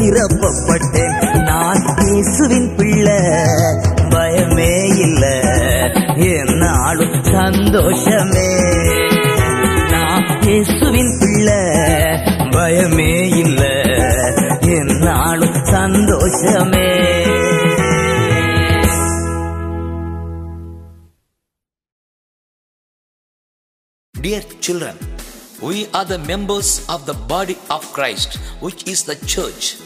வல்லமைய நான் இயேசுவின் பிள்ளை பயமே இல்லை. என்னாலும் சந்தோஷமே. நான் இயேசுவின் பிள்ளை பயமே இல்லை. என்னாலும் சந்தோஷமே. Dear children, we are the members of the body of Christ which is the church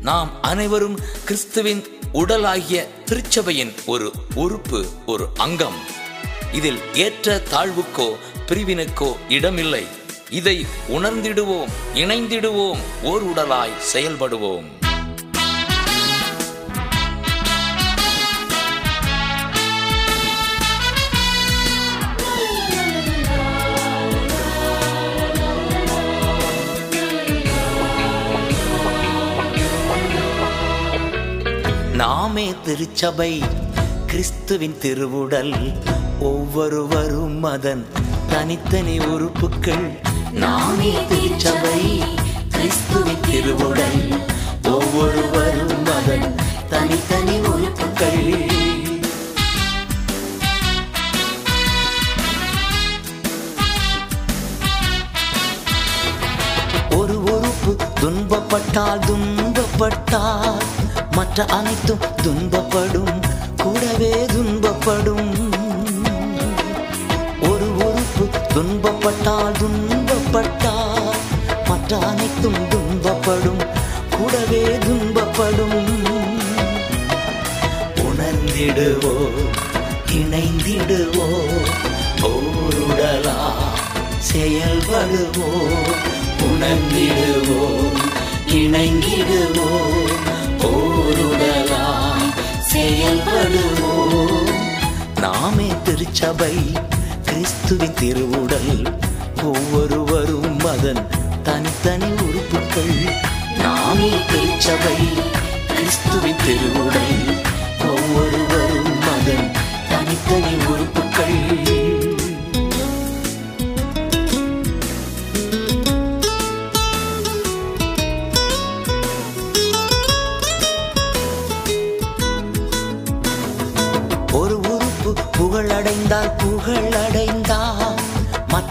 நாம் அனைவரும் கிறிஸ்துவின் உடலாகிய திருச்சபையின் ஒரு உறுப்பு ஒரு அங்கம். இதில் ஏற்ற தாழ்வுக்கோ பிரிவினுக்கோ இடமில்லை. இதை உணர்ந்திடுவோம் இணைந்திடுவோம் ஓர் உடலாய் செயல்படுவோம். நாமே திருச்சபை கிறிஸ்துவின் திருவுடல். ஒவ்வொருவரும் அதன் தனித்தனி உறுப்புகள் நாமே திருச்சபை கிறிஸ்துவின் திருவுடல். ஒவ்வொருவரும் அதன் தனித்தனி உறுப்புகள் ஒரு உறுப்பு துன்பப்பட்டால் துன்பப்பட்டால் மற்ற அனைத்தும் துன்பப்படும். கூடவே துன்பப்படும். ஒரு உறுப்பு துன்பப்பட்டால் துன்பப்பட்டால் மற்ற அனைத்தும் துன்பப்படும். கூடவே துன்பப்படும். உணர்ந்திடுவோ இணைந்திடுவோ ஓருடலா செயல்படுவோ. பொருளலாம் செயல்படுவோம் நாமே திருச்சபை கிறிஸ்துவின் திருவுடல். ஒவ்வொருவரும் அதன் தனித்தனி உறுப்புகள் நாமே திருச்சபை கிறிஸ்துவின் திருவுடல். ஒவ்வொருவரும் அதன் தனித்தனி உறுப்புகள்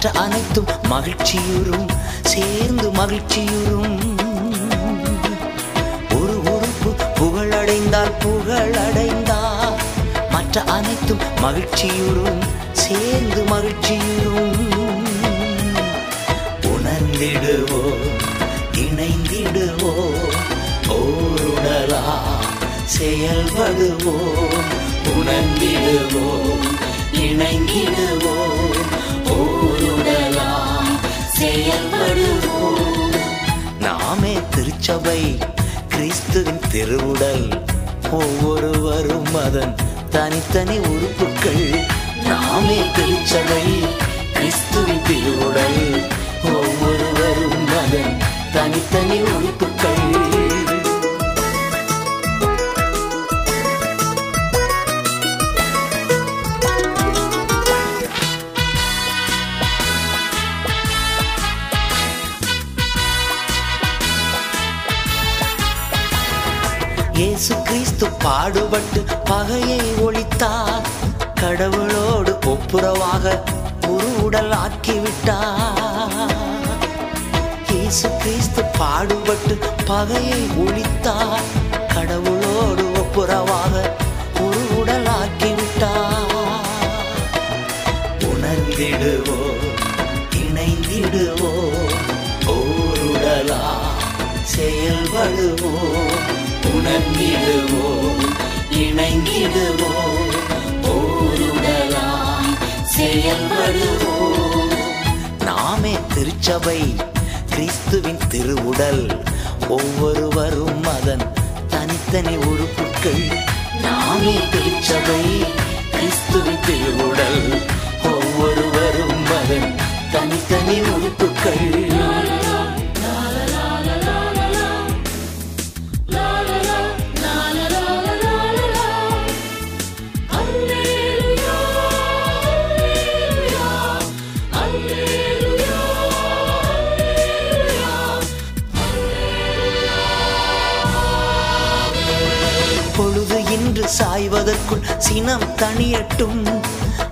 மற்ற அனைத்தும் மகிழ்ச்சியுறும் சேர்ந்து மகிழ்ச்சியுறும். ஒரு உறுப்பு புகழடைந்தால் புகழடைந்தால் மற்ற அனைத்தும் மகிழ்ச்சியுறும் சேர்ந்து மகிழ்ச்சியுறும். உணர்ந்திடுவோ இணைந்திடுவோ ஓருடலா செயல்படுவோம் உணர்ந்திடுவோம் இணைந்திடுவோம் ஓ செயல்படுவோம் நாமே திருச்சபை கிறிஸ்துவின் திருவுடல். ஒவ்வொருவரும் அதன் தனித்தனி உறுப்புகள். நாமே திருச்சபை கிறிஸ்துவின் திருவுடல். ஒவ்வொருவரும் அதன் தனித்தனி உறுப்புகள். பகையை ஒழித்தார். கடவுளோடு ஒப்புரவாக ஒரு உடல் ஆக்கிவிட்டார். இயேசு கிறிஸ்து பாடுபட்டு பகையை ஒழித்தார். கடவுளோடு ஒப்புரவாக ஒரு உடல் ஆக்கிவிட்டார். உணர்ந்திடுவோ இணைந்திடுவோ ஓருடலா செயல்படுவோ உணர்ந்திடுவோ இணைந்திடுவோ ஓருடலா செயல்படுவோ நாமே திருச்சபை கிறிஸ்துவின் திருவுடல். ஒவ்வொருவரும் அதன் தனித்தனி உறுப்புகள் நாமே திருச்சபை கிறிஸ்துவின் திருவுடல். ஒவ்வொருவரும் அதன் தனித்தனி உறுப்புகள் சினம் தணியட்டும்.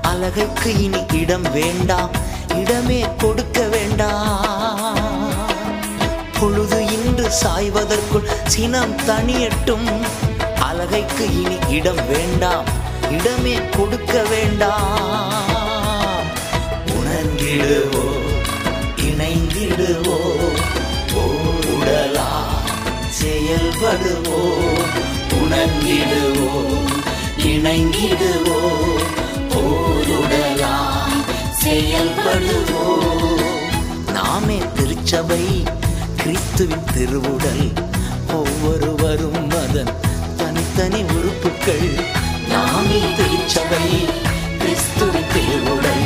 அழகுக்கு இனி இடம் வேண்டாம். இடமே கொடுக்க வேண்டாம். பொழுது இன்று சாய்வதற்குள் சினம் தணியட்டும். அழகைக்கு இனி இடம் வேண்டாம். இடமே கொடுக்க வேண்டாம். உணர்ந்திடுவோ இணைந்திடுவோ ஓருடலா செயல்படுவோ உணர்ந்திடுவோ. இணைந்திடுவோ? போருடலாம் செயல்படுவோ? நாமே திருச்சபை கிறிஸ்துவின் திருவுடல். ஒவ்வொருவரும் அதன் தனித்தனி உறுப்புகள். நாமே திருச்சபை கிறிஸ்துவின் திருவுடல்.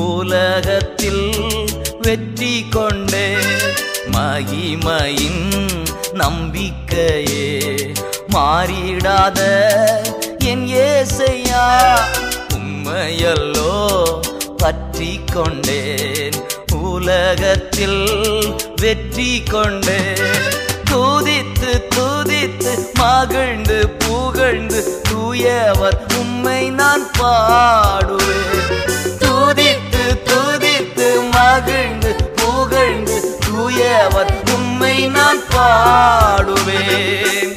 உலகத்தில் வெற்றி கொண்டே மகிமையின் நம்பிக்கையே மாறிடாத என் ஏசையா உண்மையல்லோ பற்றி கொண்டேன். உலகத்தில் வெற்றி கொண்டேன் துதித்து துதித்து மகிழ்ந்து புகழ்ந்து தூயவர் உம்மை நான் பாடுவேன். துதித்து மகிழ்ந்து புகழ்ந்து தூயவர் உம்மை நான் பாடுவேன்.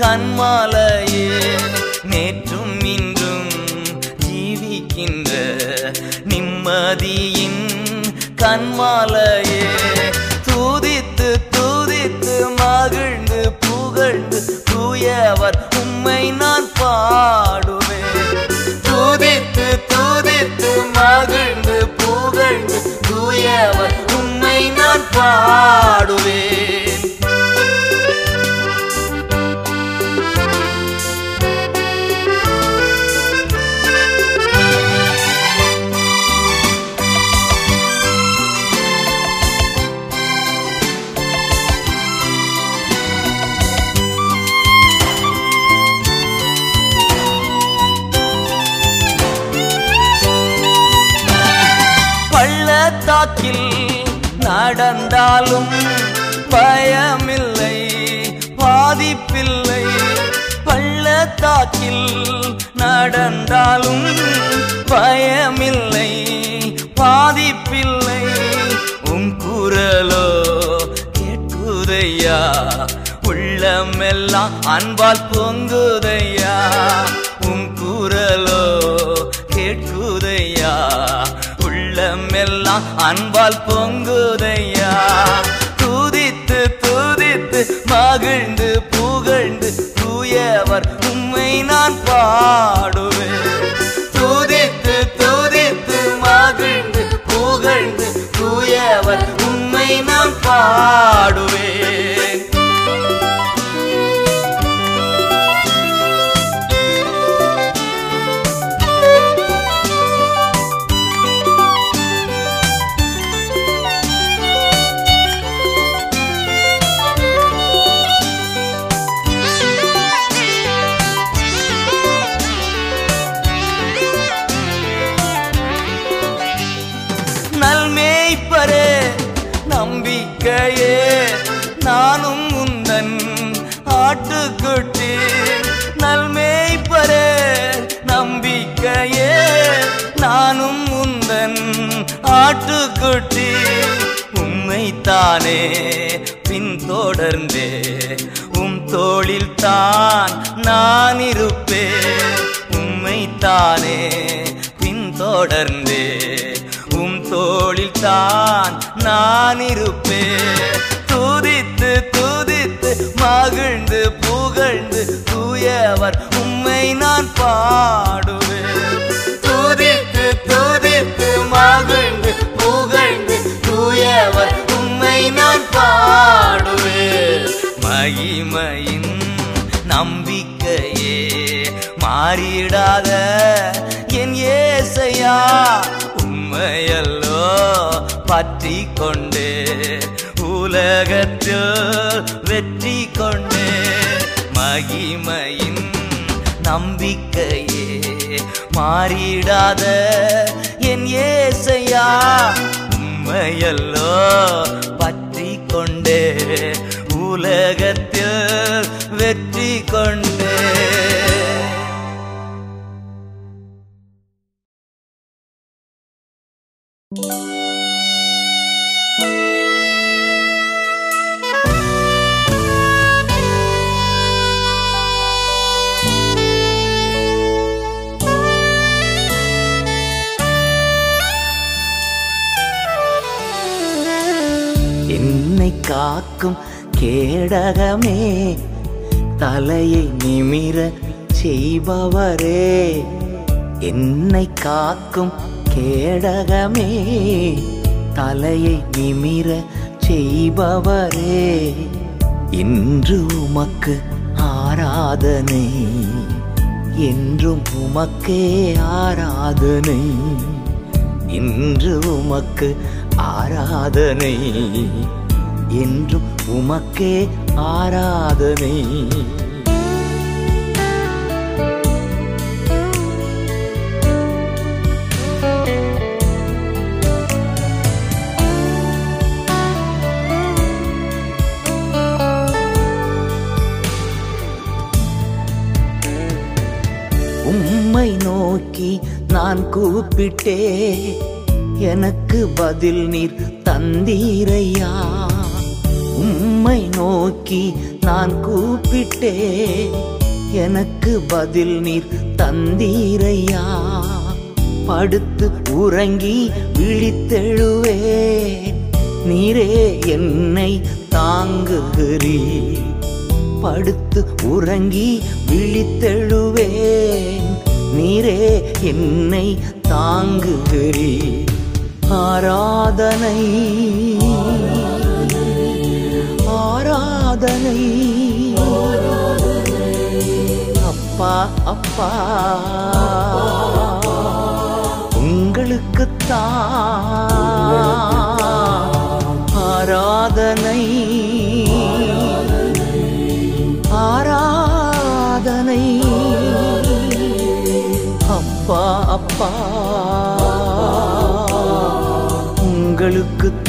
கண்மாலையே நேற்றும் இன்றும் ஜீவிக்கின்ற நிம்மதியின் கண்மாலையே தூதித்து தூதித்து மகிழ்ந்து புகழ்ந்து தூயவர் உம்மை நான் பாடுவேன். தூதித்து தூதித்து மகிழ்ந்து புகழ்ந்து தூயவர் உம்மை நான் பாடுவேன். நடந்தாலும் பயமில்லை பாதிப்பில்லை. பள்ளத்தாக்கில் நடந்தாலும் பயமில்லை பாதிப்பில்லை. உன் குரலோ கேட்குதையா? உள்ளமெல்லாம் அன்பால் பொங்குதையா? உள்ளமெல்லாம் அன்பால் பொங்குதையா? துதித்து துதித்து மகிழ்ந்து புகழ்ந்து தூயவர் உம்மை நான் பாடுவேன். துதித்து துதித்து மகிழ்ந்து புகழ்ந்து தூயவர் உம்மை நான் பாடுவேன். நம்பிக்கையே நானும் உந்தன் ஆட்டுக்குட்டி நல்மேய்ப்பரே. நம்பிக்கையே நானும் உந்தன் ஆட்டுக்குட்டி உம்மைத்தானே பின்தொடர்ந்தே உம் தோளில் தான் நான் இருப்பேன். உம்மைத்தானே பின்தொடர்ந்தே தோளில் தான் நான் இருப்பேன். துதித்து துதித்து மகிழ்ந்து புகழ்ந்து தூயவர் உம்மை நான் பாடுவேன். துதித்து துதித்து மகிழ்ந்து புகழ்ந்து தூயவர் உம்மை நான் பாடுவேன். மகிமையின் நம்பிக்கையே மாறிடாத என் ஏசையா. உண்மையல்லோ பற்றி கொண்டே உலகத்தில் வெற்றி கொண்டே மகிமையின் நம்பிக்கையே மாறிடாத என் ஏசையா? உண்மையல்லோ பற்றி கொண்டே உலகத்தில் வெற்றி கொண்டே என்னை காக்கும் கேடகமே தலையை நிமிர செய்பவரே. என்னை காக்கும் கேடகமே தலையை நிமிர செய்பவரே. இன்று உமக்கு ஆராதனை என்றும் உமக்கே ஆராதனை. இன்று உமக்கு ஆராதனை என்றும் உமக்கே ஆராதனை. உம்மை நோக்கி நான் கூப்பிட்டே எனக்கு பதில் நீர் தந்தீரையா? உம்மை நோக்கி நான் கூப்பிட்டே எனக்கு பதில் நீர் தந்தீரையா? படுத்து உறங்கி விழித்தெழுவே நீரே என்னை தாங்குகிறீர். படுத்து உறங்கி விழித்தெழுவேன். நீரே என்னை தாங்குகிறீர். ஆராதனை. ஆராதனை. அப்பா அப்பா. உங்களுக்குத்தான் அப்பா. அப்பா உங்களுக்குத்தான்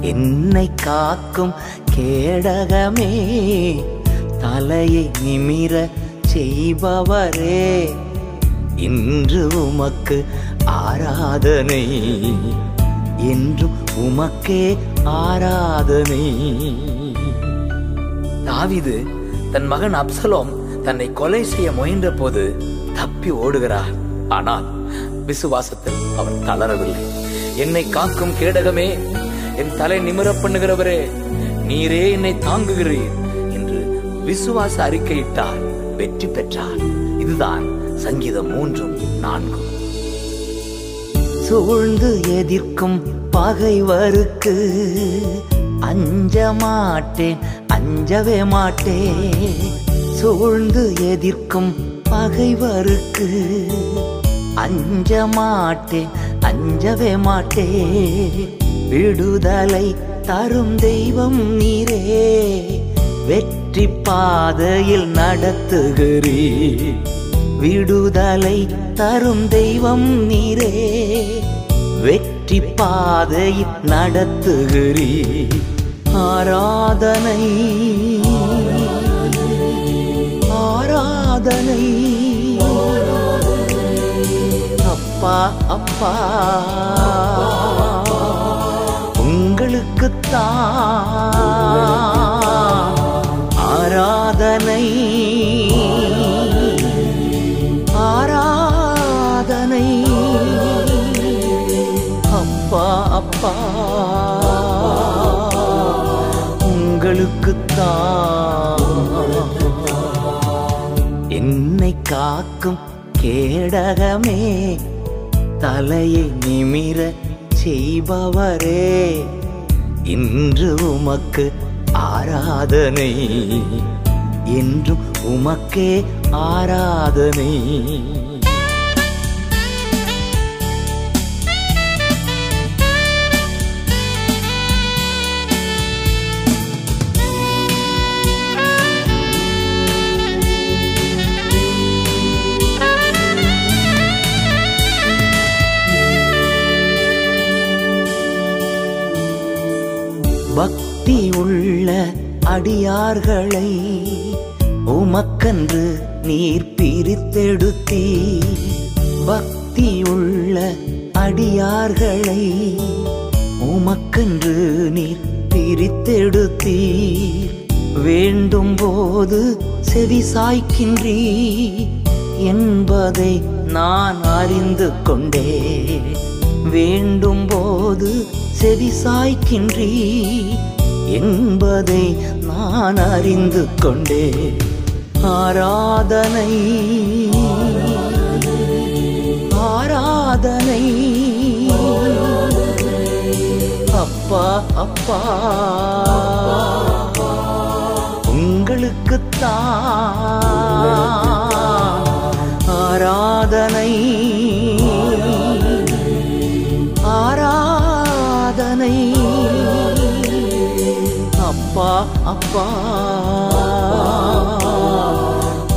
என்னை காக்கும் கேடகமே தலையை நிமிர செய்பவரே. இன்று உமக்கு ஆராதனை என்றும் உமக்கே ஆராதனை. தாவிது தன் மகன் அப்சலோம் தன்னை கொலை செய்ய முயன்ற போது தப்பி ஓடுகிறார். ஆனால் விசுவாசத்தில் அவன் தளரவில்லை. என்னை காக்கும் கேடகமே என் தலை நிமிர பண்ணுகிறவரே நீரே என்னை தாங்குகிறீர் என்று விசுவாச அறிக்கையிட்டார் வெற்றி பெற்றார். இதுதான் சங்கீதம் மூன்றும் நான்கும். சூழ்ந்து எதிர்க்கும் பகைவருக்கு அஞ்ச மாட்டேன் அஞ்சவே மாட்டேன். சூழ்ந்து எதிர்க்கும் பகைவருக்கு. அஞ்ச மாட்டேன் அஞ்சவே மாட்டேன். விடுதலை தரும் தெய்வம் நீரே. வெற்றி பாதையில் நடத்துகிறீ விடுதலை தரும் தெய்வம் நீரே. வெற்றி பாதையில் நடத்துகிறீ ஆராதனை ஆராதனை அப்பா அப்பா. உங்களுக்குத்தான் ஆராதனை. ஆராதனை. அப்பா அப்பா. உங்களுக்குத்தான் காக்கும் கேடகமே தலையை நிமிர செய்பவரே. இன்று உமக்கு ஆராதனை என்றும் உமக்கே ஆராதனை. பக்தி உள்ள அடியார்களை உமக்கன்று நீர் பிரித்தெடுத்தீ. பக்தி உள்ள அடியார்களை உமக்கன்று நீர் பிரித்தெடுத்தி. வேண்டும் போது செவி சாய்க்கின்றீ. என்பதை நான் அறிந்து கொண்டே. வேண்டும் போது செவி சாய்க்கின்றீ என்பதை நான் அறிந்து கொண்டே ஆராதனை. ஆராதனை. அப்பா அப்பா. உங்களுக்குத்தான் ஆராதனை ஆராதனை. அப்பா. அப்பா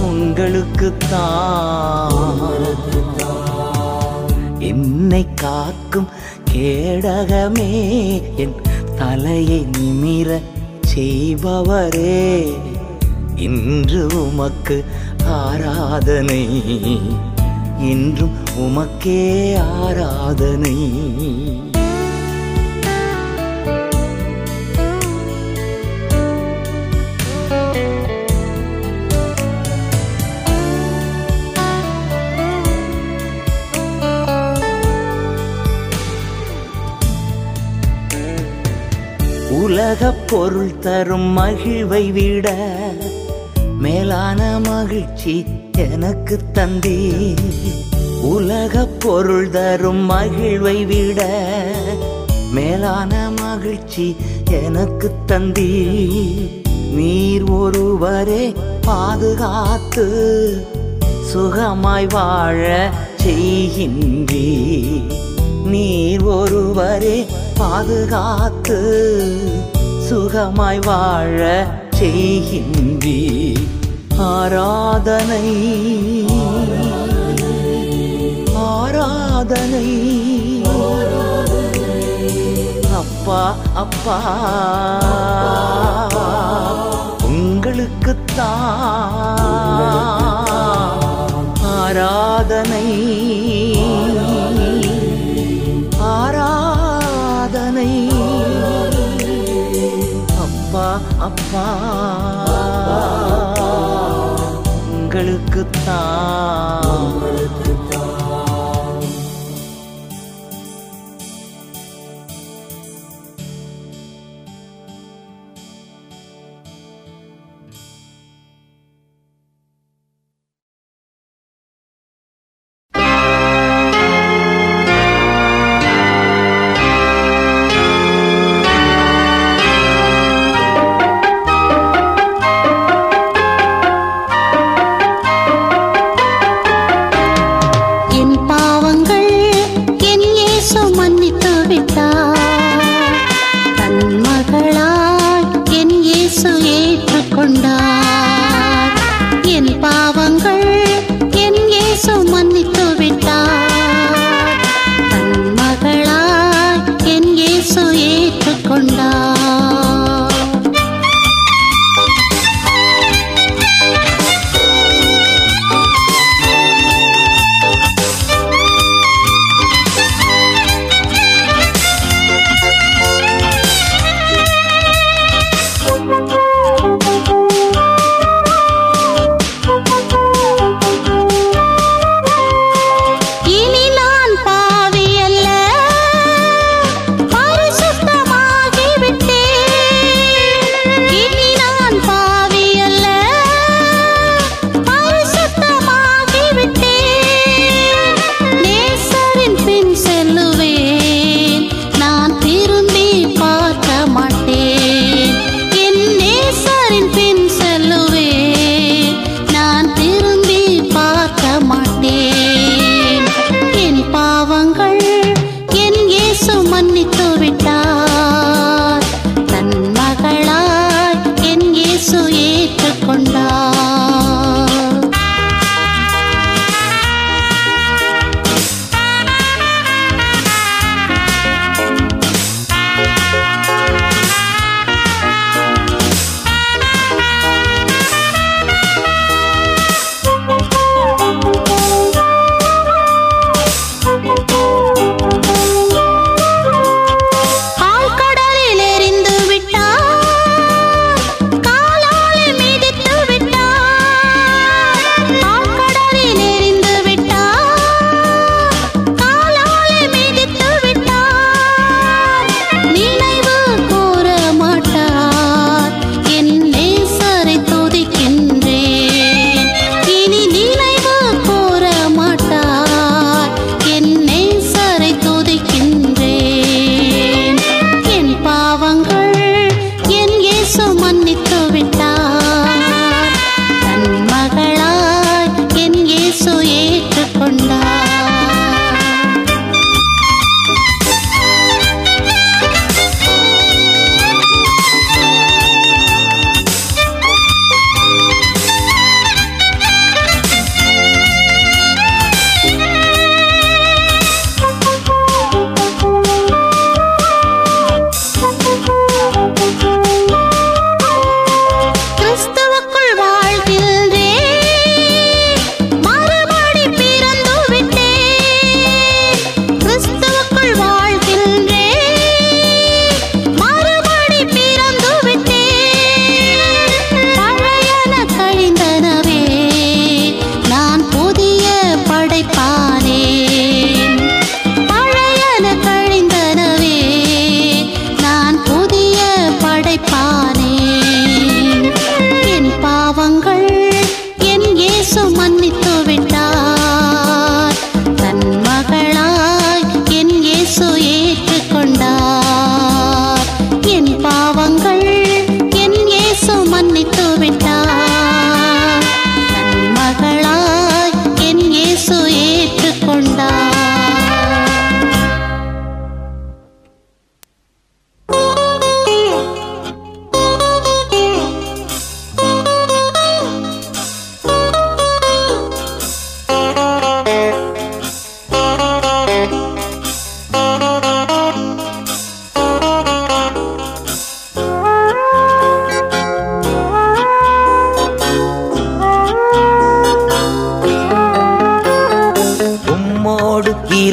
உங்களுக்குத்தான். என்னை காக்கும் கேடகமே என் தலையை நிமிர செய்பவரே. இன்று உமக்கு ஆராதனை. இன்றும் உமக்கே ஆராதனை. உலகப் பொருள் தரும் மகிழ்வை விட மேலான மகிழ்ச்சி எனக்கு தந்தி உலகப் பொருள் தரும் மகிழ்வை விட மேலான மகிழ்ச்சி எனக்கு தந்தி நீர் ஒருவரே பாதுகாத்து சுகமாய் வாழ செய்கின்றீர். நீர் ஒருவரே பாதுகாத்து சுகமாய் வாழ செய்கின்றீ. ஆராதனை ஆராதனை. அப்பா அப்பா. உங்களுக்குத்தான் ஆராதனை ஆராதனை. அப்பா உங்களுக்குத்தான்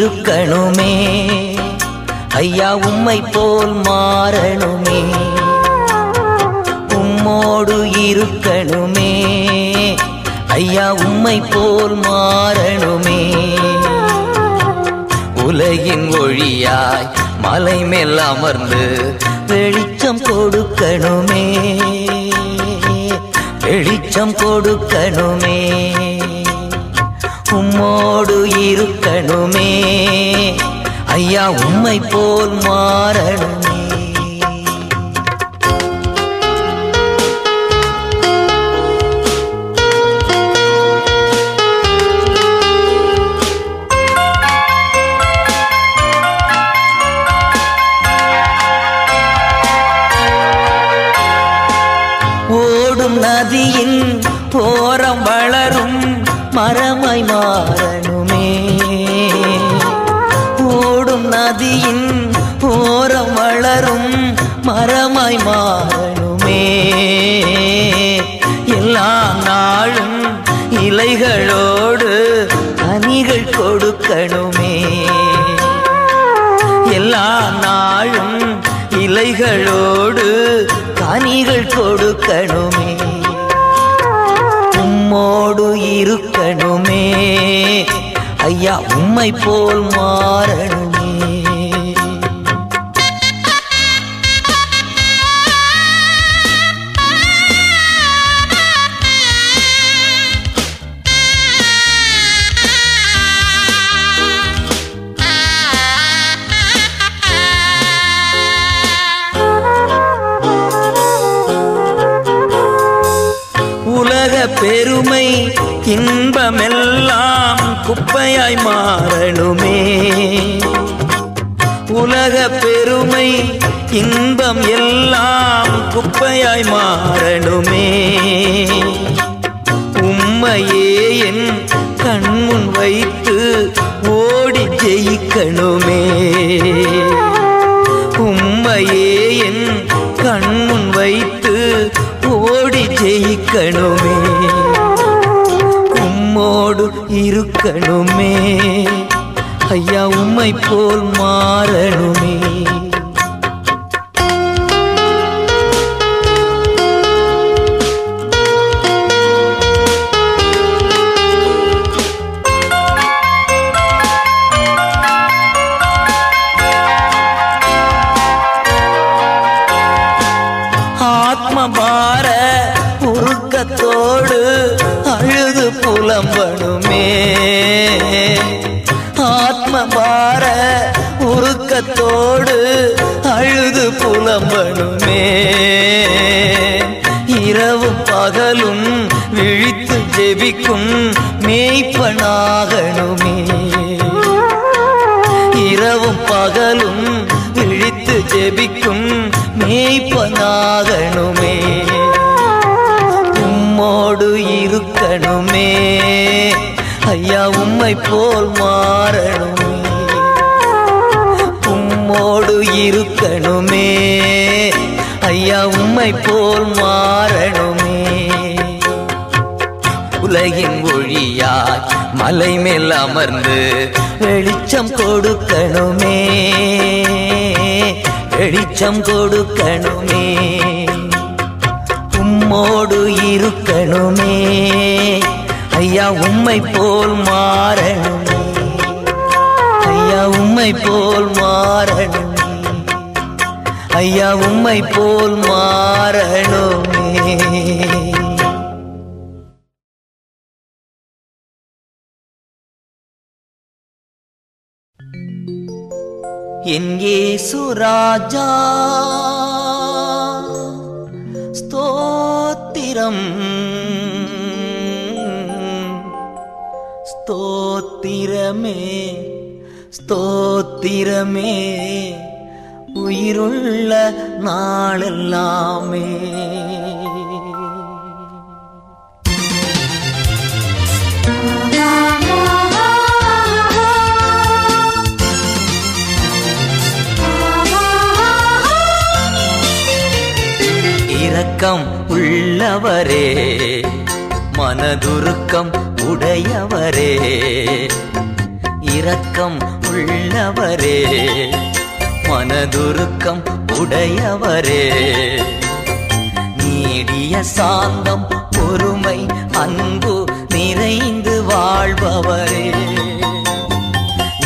இருக்கணுமே. ஐயா உம்மை போல் மாறணுமே. உம்மோடு இருக்கணுமே. ஐயா உம்மை போல் மாறணுமே. உலகின் ஒழியாய் மலை மேல் அமர்ந்து வெளிச்சம் கொடுக்கணுமே. வெளிச்சம் கொடுக்கணுமே. உம்மோடு இருக்கணுமே. ஐயா உம்மை போல் மாறணுமே. கனிகளோடு கனிகள் கொடுக்கணுமே. உம்மோடு இருக்கணுமே. ஐயா உம்மை போல் மாறணும். இன்பமெல்லாம் குப்பையாய் மாறணுமே. உலக பெருமை இன்பம் எல்லாம் குப்பையாய் மாறணுமே. உம்மையே என் கண்முன் வைத்து ஓடி ஜெயிக்கணுமே. இருக்கணுமே. ஐயா உம்மை போல் மாறணுமே. உம்மை போல் மாறணுமே. உம்மோடு இருக்கணுமே. ஐயா உம்மை போல் மாறணுமே. உலகின் ஒழியாய் மலை மேல் அமர்ந்து வெளிச்சம் கொடுக்கணுமே. வெளிச்சம் கொடுக்கணுமே. உம்மோடு இருக்கணுமே. ஐயா உம்மை போல் மாறணுமே ஐயா உம்மை போல் மாறணுமே ஐயா உம்மை போல் மாறணுமே என் சுராஜா ஸ்தோத்திரம். ஸ்தோத்திரமே ஸ்தோத்திரமே. உயிருள்ள நாளெல்லாமே. இரக்கம் உள்ளவரே மனதுருக்கம் உடையவரே. இரக்கம் உள்ளவரே. மனதுருக்கம் உடையவரே. நீடிய சாந்தம் பொறுமை அன்பு நிறைந்து வாழ்பவரே.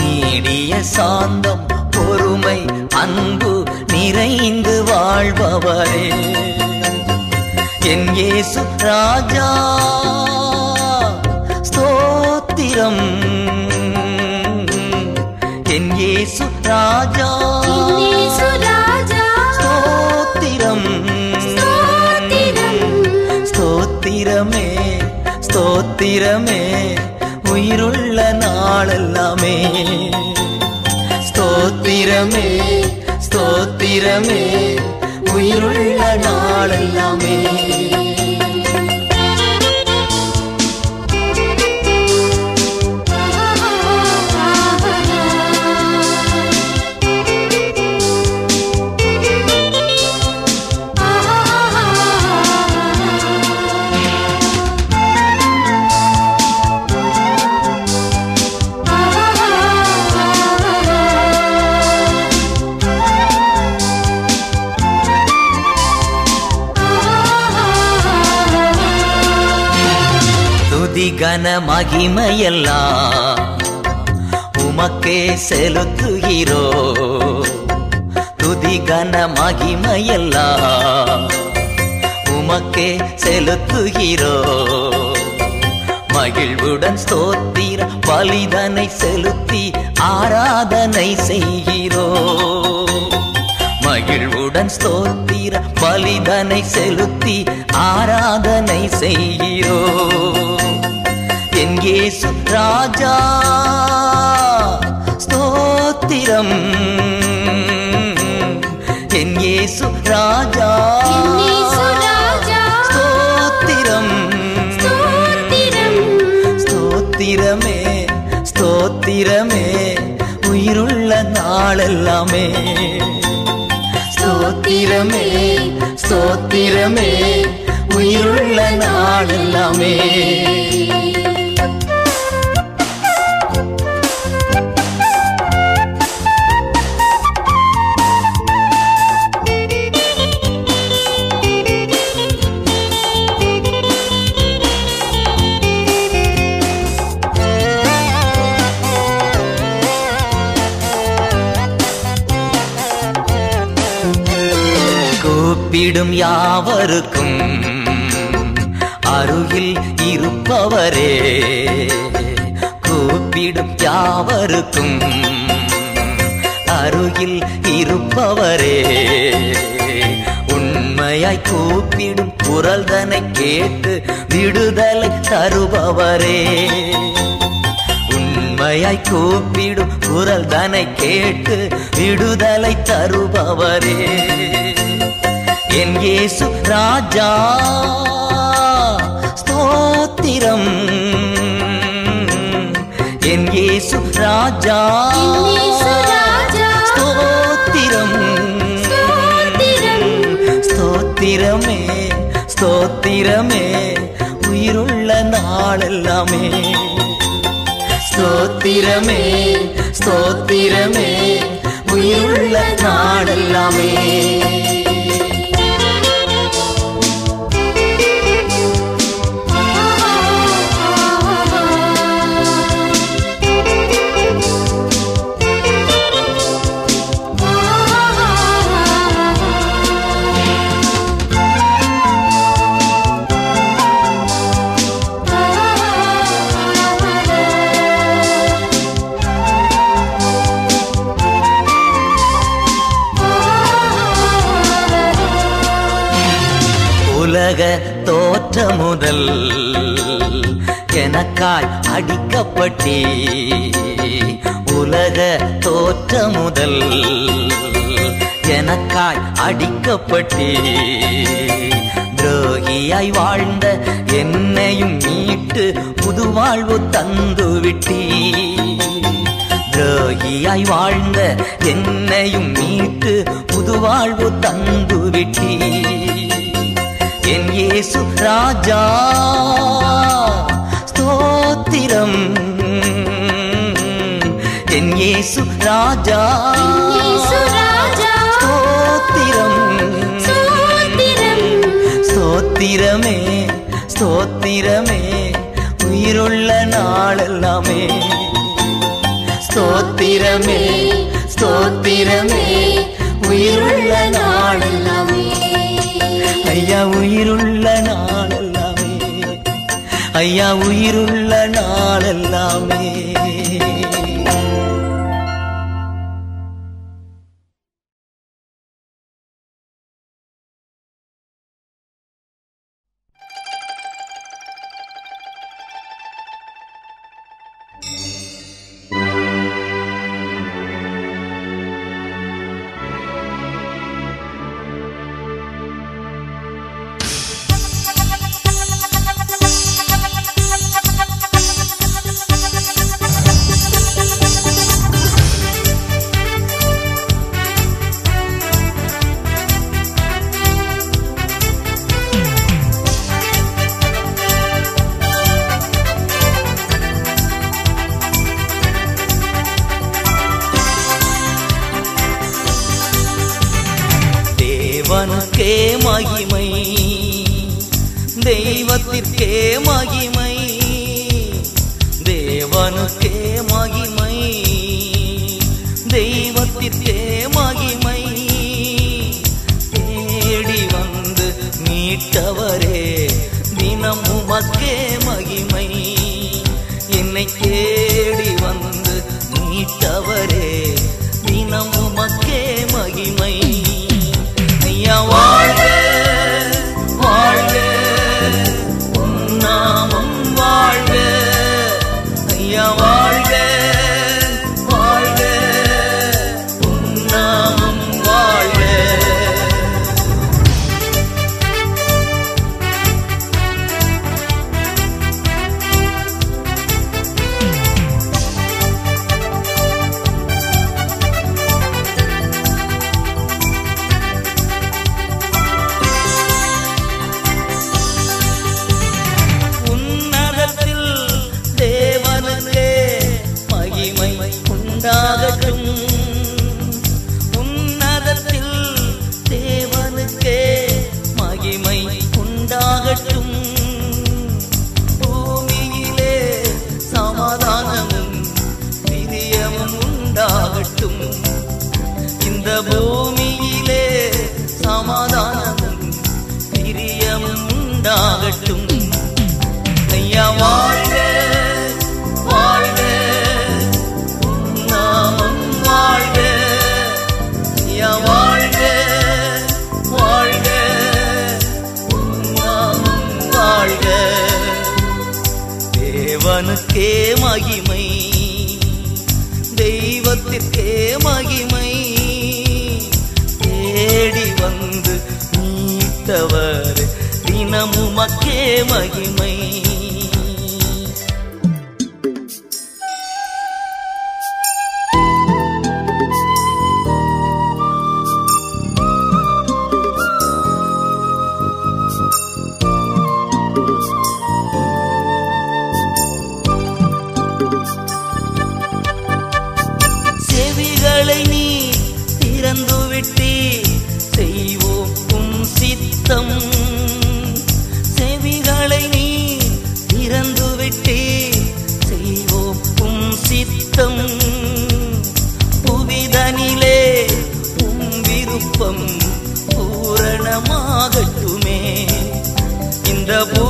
நீடிய சாந்தம் பொறுமை அன்பு நிறைந்து வாழ்பவரே. என் இயேசு ராஜா. ஸ்தோத்திரம் என் இயேசு ராஜா. ஸ்தோத்திரம். ஸ்தோத்திரமே ஸ்தோத்திரமே. உயிருள்ள நாளெல்லாமே. ஸ்தோத்திரமே ஸ்தோத்திரமே. உயிருள்ள நாளெல்லாமே. துதி கன மகிமையெல்லாம் உமக்கே செலுத்துகிறோ. துதி கன மகிமையெல்லாம் உமக்கே செலுத்துகிறோ. மகிழ்வுடன் ஸ்தோத்திர பலிதனை செலுத்தி ஆராதனை செய்கிறோ. மகிழ்வுடன் ஸ்தோத்திர பலிதனை செலுத்தி ஆராதனை செய்கிறோ. இயேசு ராஜா ஸ்தோத்திரம். என் இயேசு ராஜா ஸ்தோத்திரம். ஸ்தோத்திரமே ஸ்தோத்திரமே உயிருள்ள நாளெல்லாமே. ஸ்தோத்திரமே ஸ்தோத்திரமே உயிருள்ள நாளெல்லாமே. கூப்பிடும் யாவருக்கும் அருகில் இருப்பவரே. கூப்பிடும் யாவருக்கும் அருகில் இருப்பவரே. உண்மையாய் கூப்பிடும் குரல்தனை கேட்டு விடுதலை தருபவரே. உண்மையாய் கூப்பிடும் குரல் தனை கேட்டு விடுதலை தருபவரே. என் இயேசு ராஜா. ஸ்தோத்திரம். என் இயேசு ராஜா. ஸ்தோத்திரம். ஸ்தோத்திரமே ஸ்தோத்திரமே உயிருள்ள நாளெல்லாமே. ஸ்தோத்திரமே ஸ்தோத்திரமே உயிருள்ள நாடெல்லாமே முதல் எனக்காய் அடிக்கப்பட்டே. உலக தோற்ற முதல் எனக்காய் அடிக்கப்பட்டே. துரோகியாய் வாழ்ந்த என்னையும் மீட்டு புது வாழ்வு தந்து விட்டீ. துரோகியாய் வாழ்ந்த என்னையும் மீட்டு புது வாழ்வு தந்து விட்டீ. என் இயேசு ராஜா. ஸ்தோத்திரம். என் இயேசு ராஜா. ஸ்தோத்திரம். ஸ்தோத்திரமே ஸ்தோத்திரமே உயிருள்ள நாளெல்லாமே. ஸ்தோத்திரமே ஸ்தோத்திரமே உயிருள்ள நாளெல்லாம். ஐயா உயிருள்ள நாளெல்லாமே. ஐயா உயிருள்ள நாளெல்லாமே.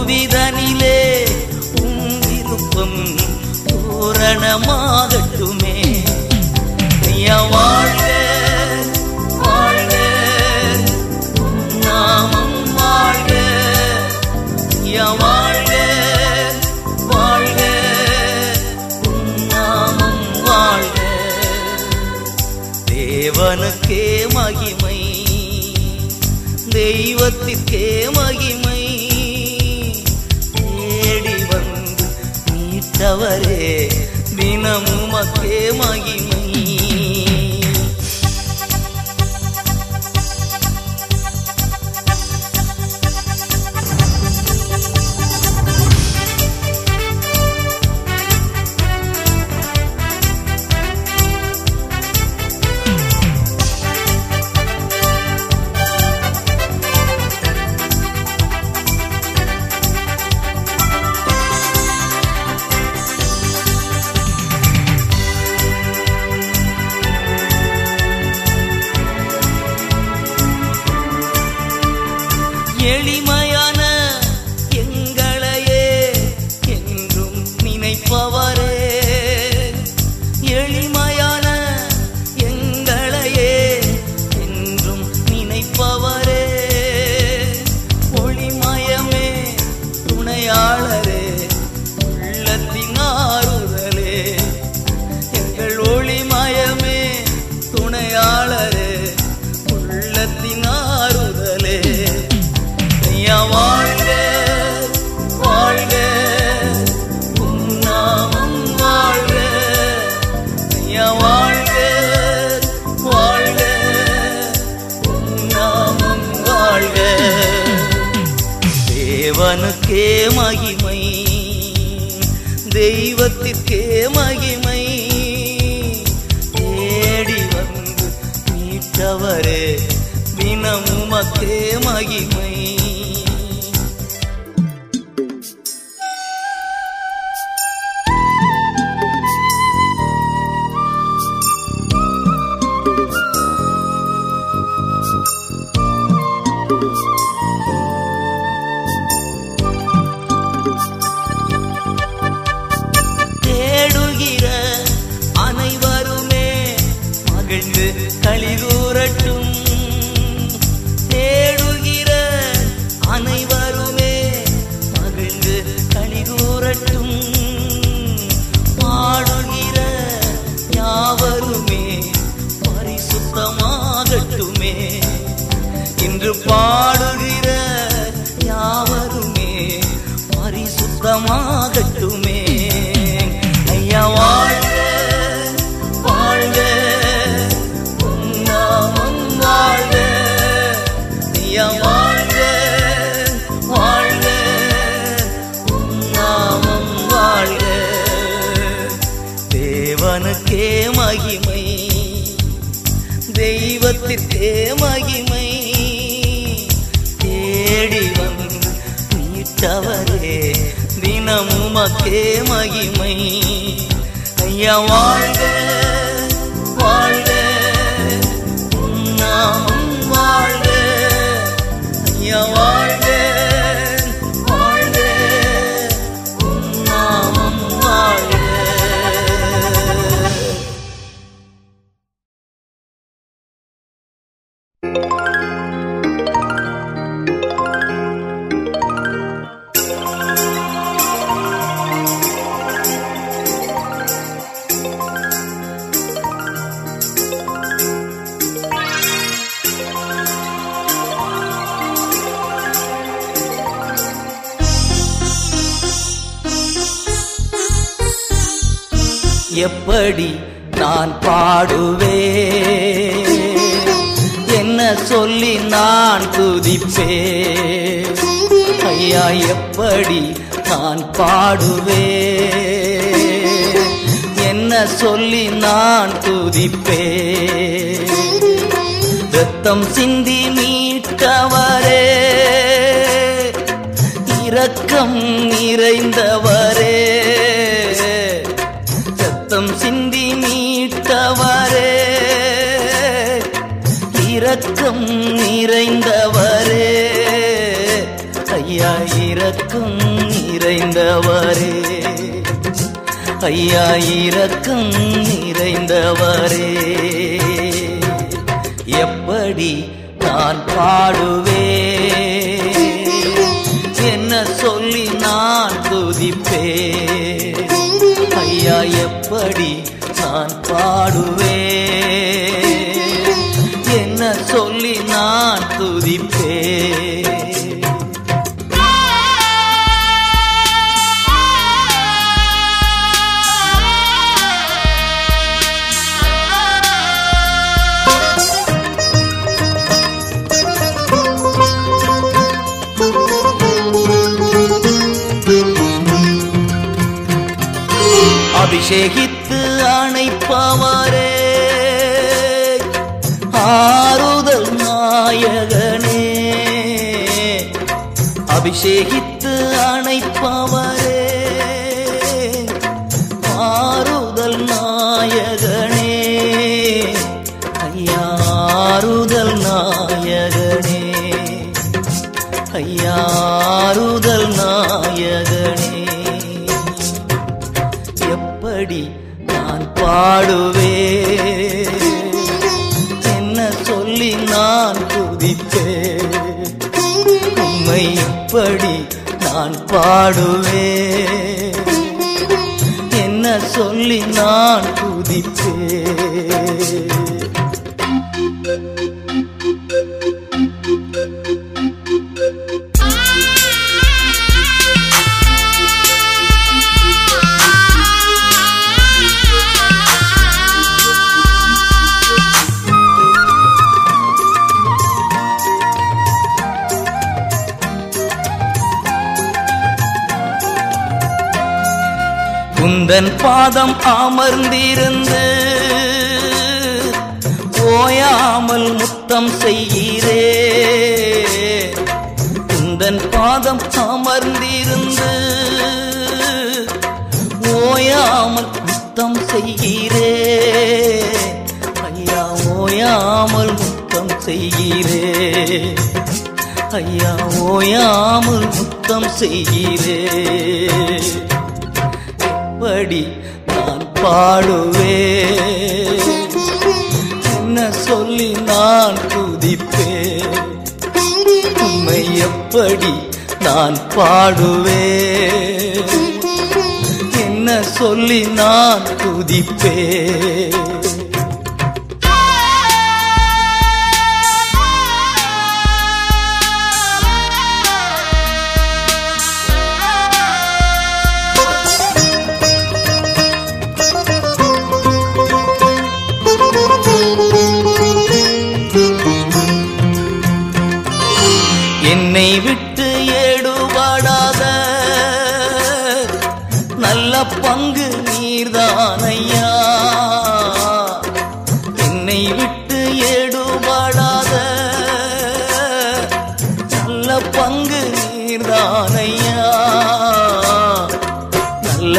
புதிதனிலே உங்கிருப்பம் பூரணமாகட்டுமே. வாழ்க வாழ்க. நாமம் வாழ்க. வாழ்க வாழ்க. நாமம் வாழ்க. தேவனுக்கே மகிமை தெய்வத்திற்கே தெய்வத்திற்கே மகிமை. தேடி வந்து மீட்டவரே தினமுமக்கே மகிமை. ஐயா வாழ்க எப்படி நான் பாடுவே என்ன சொல்லி நான் துதிப்பே ரத்தம் சிந்தி மீட்டவரே இரக்கம் நிறைந்தவரே. இரக்கம் நிறைந்தவரே. ஐயா இரக்கம் நிறைந்தவரே. எப்படி நான் பாடுவே என்ன சொல்லி நான் துதிப்பே ஐயா எப்படி நான் பாடுவேன்? அபிஷேகித்து அணைப்பவரே. ஆறுதல் நாயகனே. அபிஷேகித்து அணைப்பவரே. ஆறுதல் நாயகனே. ஐயாறுதல் நாயகனே. ஐயாறுதல் பாடுவே. என்ன சொல்லி நான் துதிப்பேன் உம்மை எப்படி நான் பாடுவே. என்ன சொல்லி நான் துதிப்பே Thank you. உந்தன் பாதம் அமர்ந்திருந்து ஓயாமல் முத்தம் செய்கிறே. உந்தன் பாதம் அமர்ந்திருந்து ஓயாமல் முத்தம் செய்கிறே. ஐயா ஓயாமல் முத்தம் செய்கிறே. ஐயா ஓயாமல் முத்தம் செய்கிறே. எப்படி நான் பாடுவேன். என்ன சொல்லி நான் துதிப்பேன்? உம்மை எப்படி நான் பாடுவேன்? என்ன சொல்லி நான் துதிப்பேன்?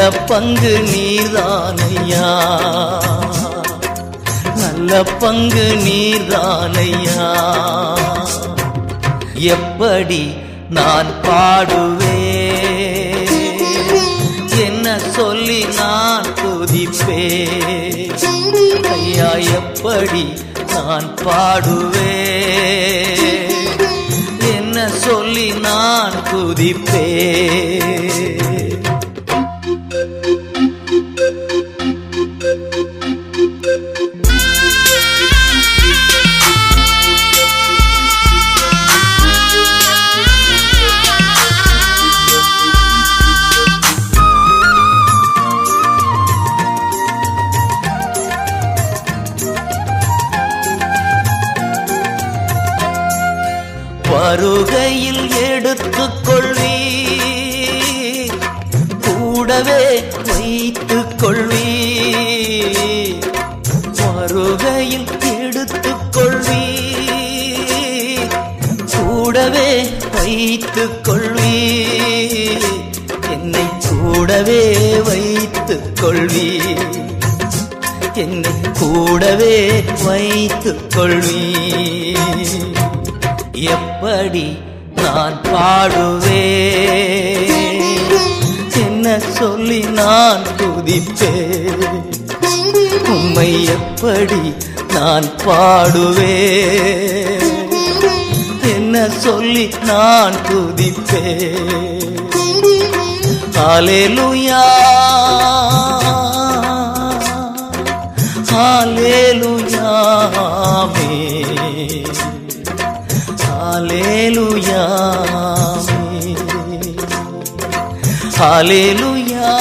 பங்கு நீர்தானையா? நல்ல பங்கு நீர்தானையா? எப்படி நான் பாடுவேன்? என்ன சொல்லி நான் துதிப்பேன்? ஐயா எப்படி நான் பாடுவேன்? என்ன சொல்லி நான் துதிப்பேன்? வைத்துக் கொள்வீ என்னை கூடவே வைத்துக் கொள்வீ என்னை கூடவே வைத்துக் கொள்வீ எப்படி நான் பாடுவே என்ன சொல்லி நான் துதிப்பேன்? உம்மை எப்படி நான் பாடுவேன்? என்ன சொல்லி நான் துதிப்பேன் ஹalleluya ஹalleluya ஆமென் ஹalleluya ஹalleluya ஹalleluya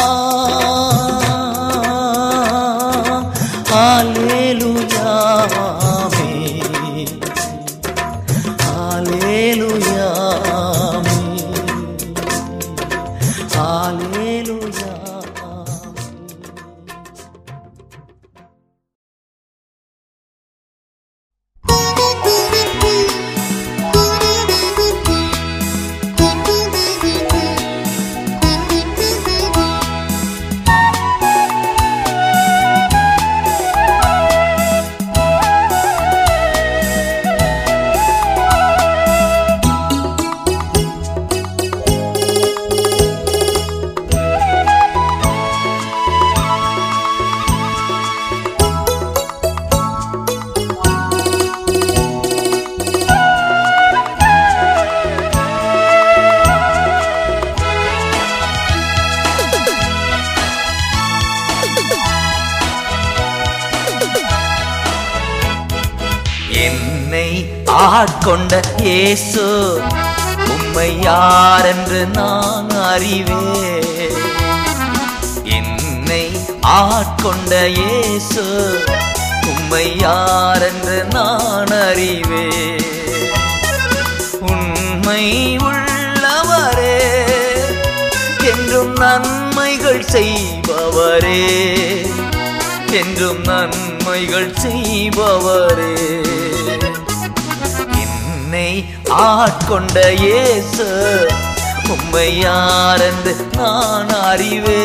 உம்மை யாரென்று நான் அறிவே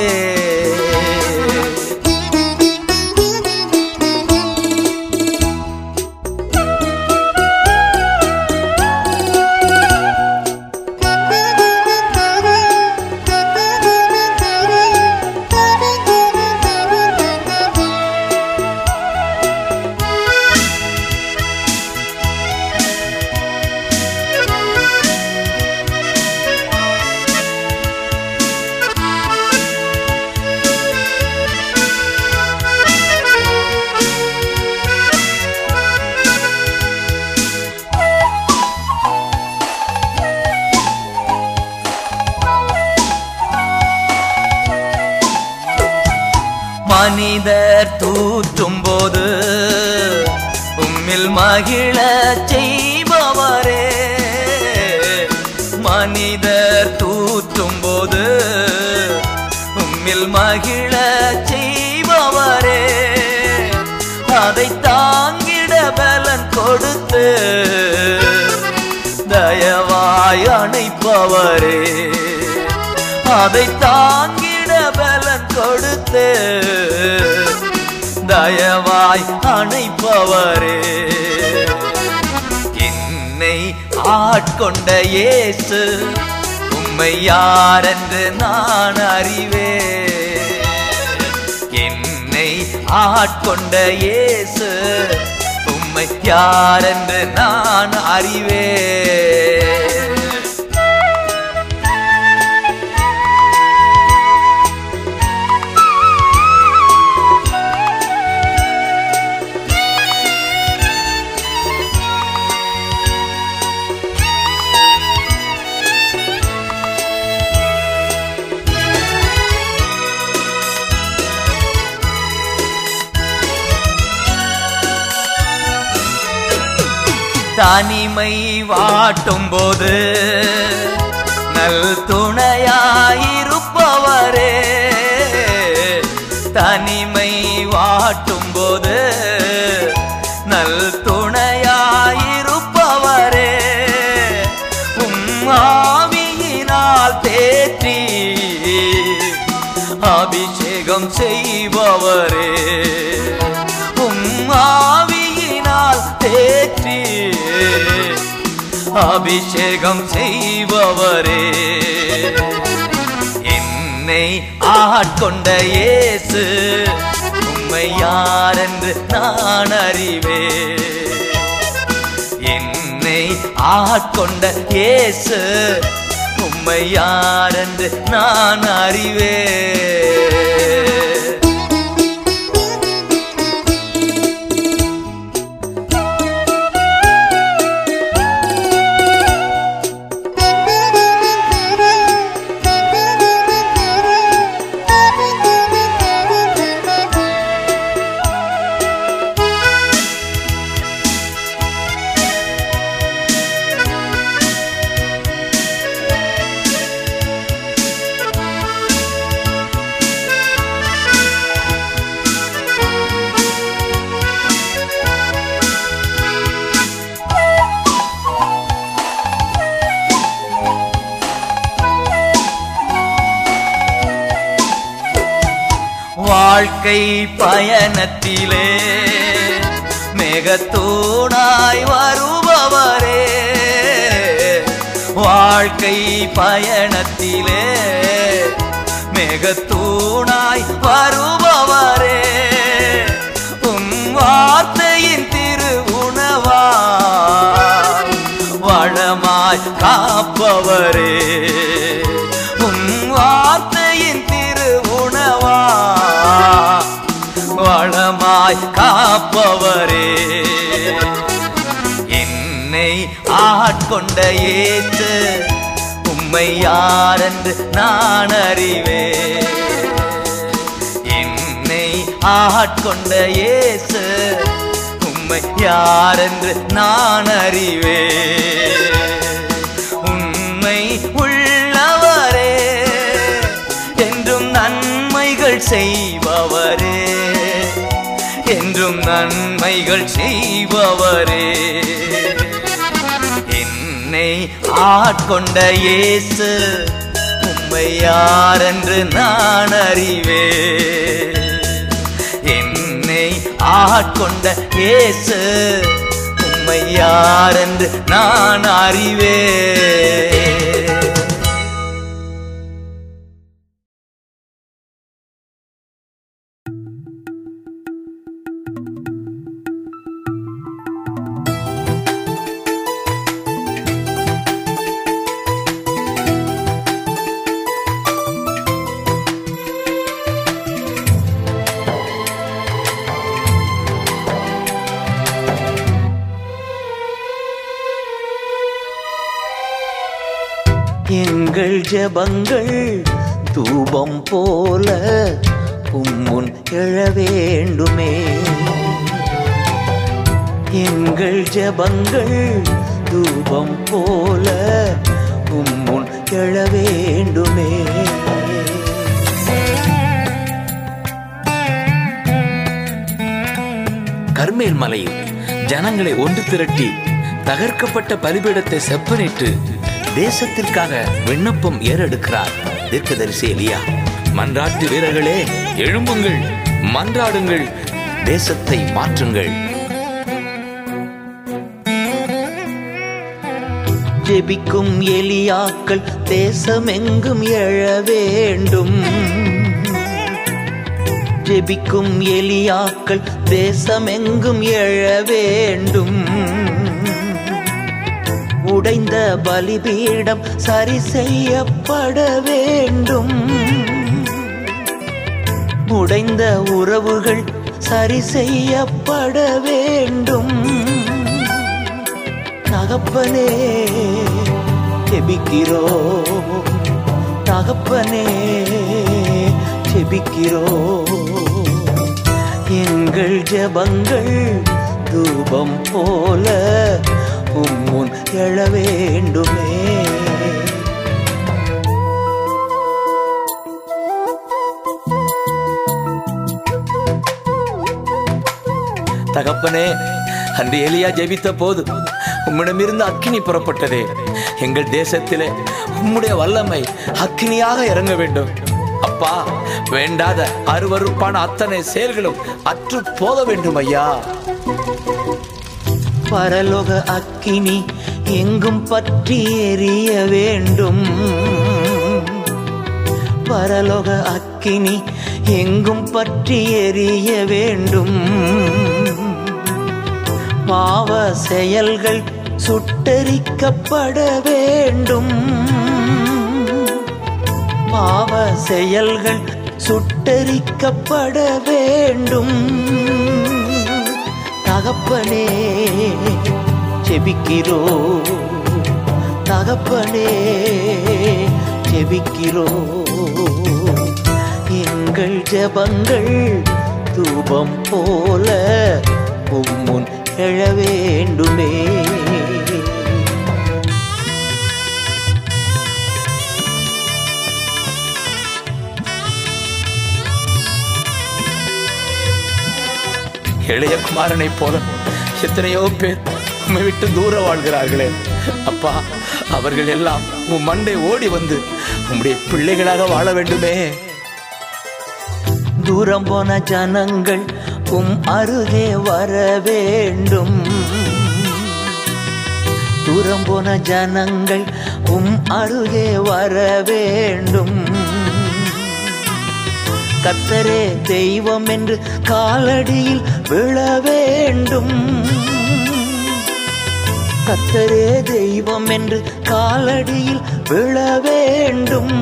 என்னை ஆட்கொண்ட இயேசு. உம்மை யாரென்று நான் அறிவே என்னை ஆட்கொண்ட இயேசு உம்மை யாரென்று நான் அறிவேன். தனிமை வாட்டும் போது நல் துணையாயிருப்பவரே. தனிமை வாட்டும் போது நல் துணையாயிருப்பவரே. உம்மாவியினால் தேற்றி அபிஷேகம் செய்பவரே. உம்மாவியினால் தேற்றி அபிஷேகம் செய்பவரே. என்னை ஆட்கொண்ட இயேசு உம்மை யாரென்று நான் அறிவே என்னை ஆட்கொண்ட இயேசு உம்மை யாரென்று நான் அறிவே வாழ்க்கை பயணத்திலே மேகத்தோடாய் வருபவரே. வாழ்க்கை பயணத்திலே மேகத்தூணாய் வருபவரே. உம் வார்த்தையின் திருவுணவா வளமாய் காப்பவரே. உம் வார்த்தையின் திருவுணவா வளமாய் காப்பவரே. என்னை ஆட்கொண்ட ஏத்து உம்மை யாரென்று நான் அறிவே என்னை ஆட்கொண்ட ஏசு உம்மை யாரென்று நான் அறிவே செய்பவரே. என்றும் நன்மைகள் செய்பவரே. என்னை ஆட்கொண்ட இயேசு உம்மை நான் அறிவே என்னை ஆட்கொண்ட இயேசு உம்மை யாரென்று நான் அறிவேன். எங்கள் தூபம் போல உம்முன் எழ வேண்டுமே. எங்கள் ஜபங்கள் தூபம் போல உம்முன் எழ வேண்டுமே. கர்மேல் மலையில் ஜனங்களை ஒன்று திரட்டி தகர்க்கப்பட்ட பலிபீடத்தை செப்பனிட்டு தேசத்திற்காக விண்ணப்பம் ஏறெடுக்கிறார். தீர்க்கதரிசி எலியா மன்றாட்டு வீரர்களே எழும்புங்கள் மன்றாடுங்கள் தேசத்தை மாற்றுங்கள். ஜெபிக்கும் எலியாக்கள் தேசமெங்கும் எழ வேண்டும். ஜெபிக்கும் எலியாக்கள் தேசமெங்கும் எழ வேண்டும். உடைந்த பலிபீடம் சரி செய்யப்பட வேண்டும். உடைந்த உறவுகள் சரி செய்யப்பட வேண்டும். தகப்பனே செபிக்கிறோ தகப்பனே செபிக்கிறோ எங்கள் ஜெபங்கள் தூபம் போல உம்முன் எழ வேண்டுமே. தகப்பனே அன்று எலியா ஜெபித்த போது உம்மிடமிருந்து அக்கினி புறப்பட்டதே. எங்கள் தேசத்திலே உம்முடைய வல்லமை அக்கினியாக இறங்க வேண்டும். அப்பா வேண்டாத அருவருப்பான அத்தனை செயல்களும் அற்று போக வேண்டும் ஐயா பரலோக அக்கினி எங்கும் பற்றி எரிய வேண்டும். பரலோக அக்கினி எங்கும் பற்றி எரிய வேண்டும். பாவ செயல்கள் சுட்டரிக்கப்பட வேண்டும். பாவ செயல்கள் சுட்டரிக்கப்பட வேண்டும். தகப்பனே செபிக்கிறோ தகப்பனே செபிக்கிறோ எங்கள் ஜபங்கள் தூபம் போல உம்முன் எழ வேண்டுமே. இளைய குமாரனை போல எத்தனையோ பேர் உண்மை விட்டு தூர வாழ்கிறார்களே. அப்பா அவர்கள் எல்லாம் உன் மண்டை ஓடி வந்து உம்முடைய பிள்ளைகளாக வாழ வேண்டுமே. தூரம் போன ஜனங்கள் உம் அருகே வர வேண்டும். தூரம் போன ஜனங்கள் உம் அருகே வர வேண்டும். கத்தரே தெய்வம் என்று காலடியில் விழ வேண்டும் கத்தரே தெய்வம் என்று காலடியில் விழ வேண்டும்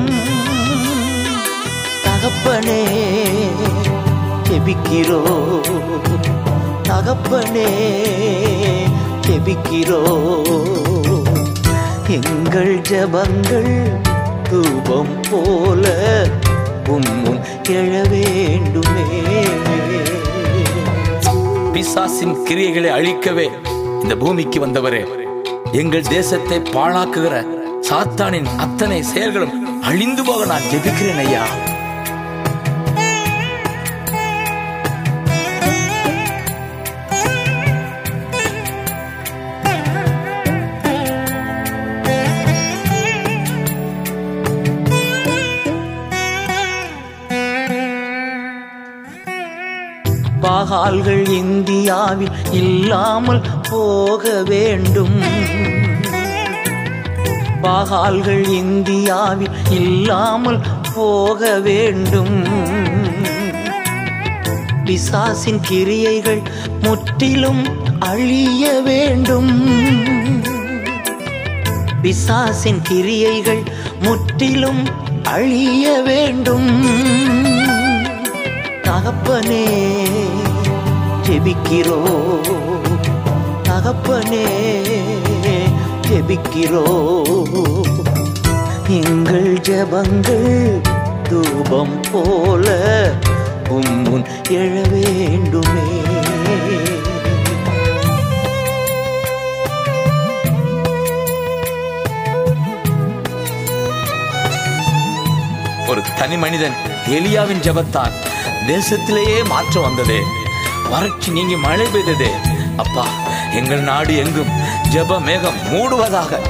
தகப்பனே செபிக்கிறோ தகப்பனே செபிக்கிறோ எங்கள் ஜபங்கள் தூபம் போல உம்முன் எழ வேண்டுமே பிசாசின் கிரியைகளை அழிக்கவே இந்த பூமிக்கு வந்தவரே எங்கள் தேசத்தை பாழாக்குகிற சாத்தானின் அத்தனை செயல்களும் அழிந்து போக நான் ஜெபிக்கிறேன் ஐயா. பாகால்கள் இந்தியாவில் இல்லாமல் போக வேண்டும். பாகால்கள் இந்தியாவில் இல்லாமல் போக வேண்டும். பிசாசின் கிரியைகள் முற்றிலும் அழிய வேண்டும். பிசாசின் கிரியைகள் முற்றிலும் அழிய வேண்டும். தகப்பனே ஜெபிக்கிறோ. தகப்பனே ஜெபிக்கிறோ. எங்கள் ஜபங்கள் தூபம் போல உம்முன் எழ வேண்டுமே. ஒரு தனி மனிதன் எலியாவின் ஜபத்தான் தேசத்திலேயே மாற்றம் வந்ததே. வறட்சி நீங்கி மழை பெய்தது. அப்பா எங்கள் நாடு எங்கும் ஜப மேகம் மூடுவதாக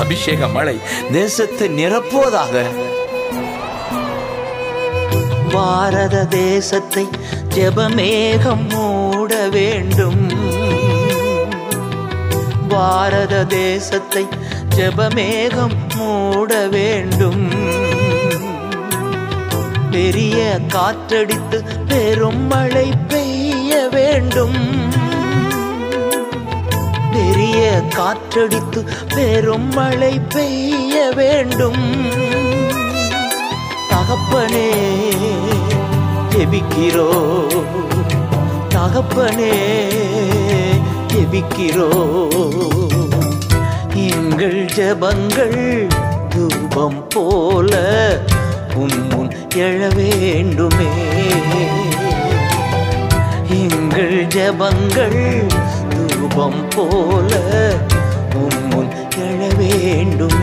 அபிஷேக மழை தேசத்தை நிரப்புவதாக. பாரத தேசத்தை ஜெபமேகம் மூட வேண்டும். பாரத தேசத்தை ஜெபமேகம் மூட வேண்டும். பெரிய காற்றடித்து பெரும் மழை பெய்ய வேண்டும். பெரிய காற்றடித்து பெரும் மழை பெய்ய வேண்டும். தகப்பனே ஜெபிக்கிறோ. தகப்பனே ஜெபிக்கிறோ. எங்கள் ஜபங்கள் தூபம் போல உன் முன் எழ வேண்டுமே. ஜபங்கள் தூபம் போல உம்முன் எழ வேண்டும்.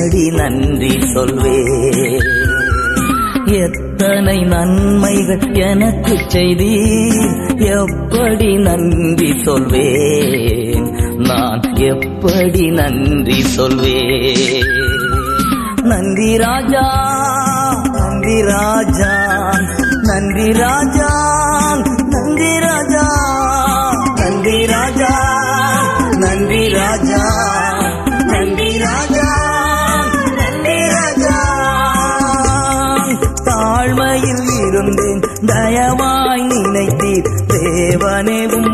அடி நன்றி சொல்வேன் எத்தனை நன்மைகள் எனக்கு செய்தி எப்படி நன்றி சொல்வேன்? நான் எப்படி நன்றி சொல்வேன்? நன்றி ராஜா நன்றி ராஜா நன்றி ராஜா நன்றி ராஜா நன்றி ராஜா நன்றி ராஜா.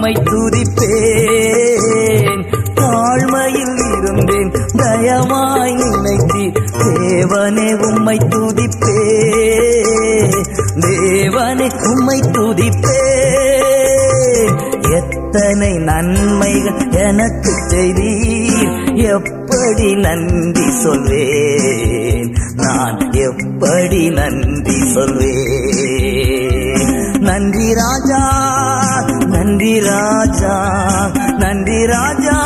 உம்மை துதிப்பேன். தாழ்மையில் இருந்தேன் தயமாய் நினைத்தி தேவனே உம்மை துதிப்பே தேவனே உம்மை துதிப்பே எத்தனை நன்மைகள் எனக்கு செய்தீர். எப்படி நன்றி சொல்வேன். நான் எப்படி நன்றி சொல்வேன். நன்றி ராஜா. நன்றி ராஜா நன்றி ராஜா.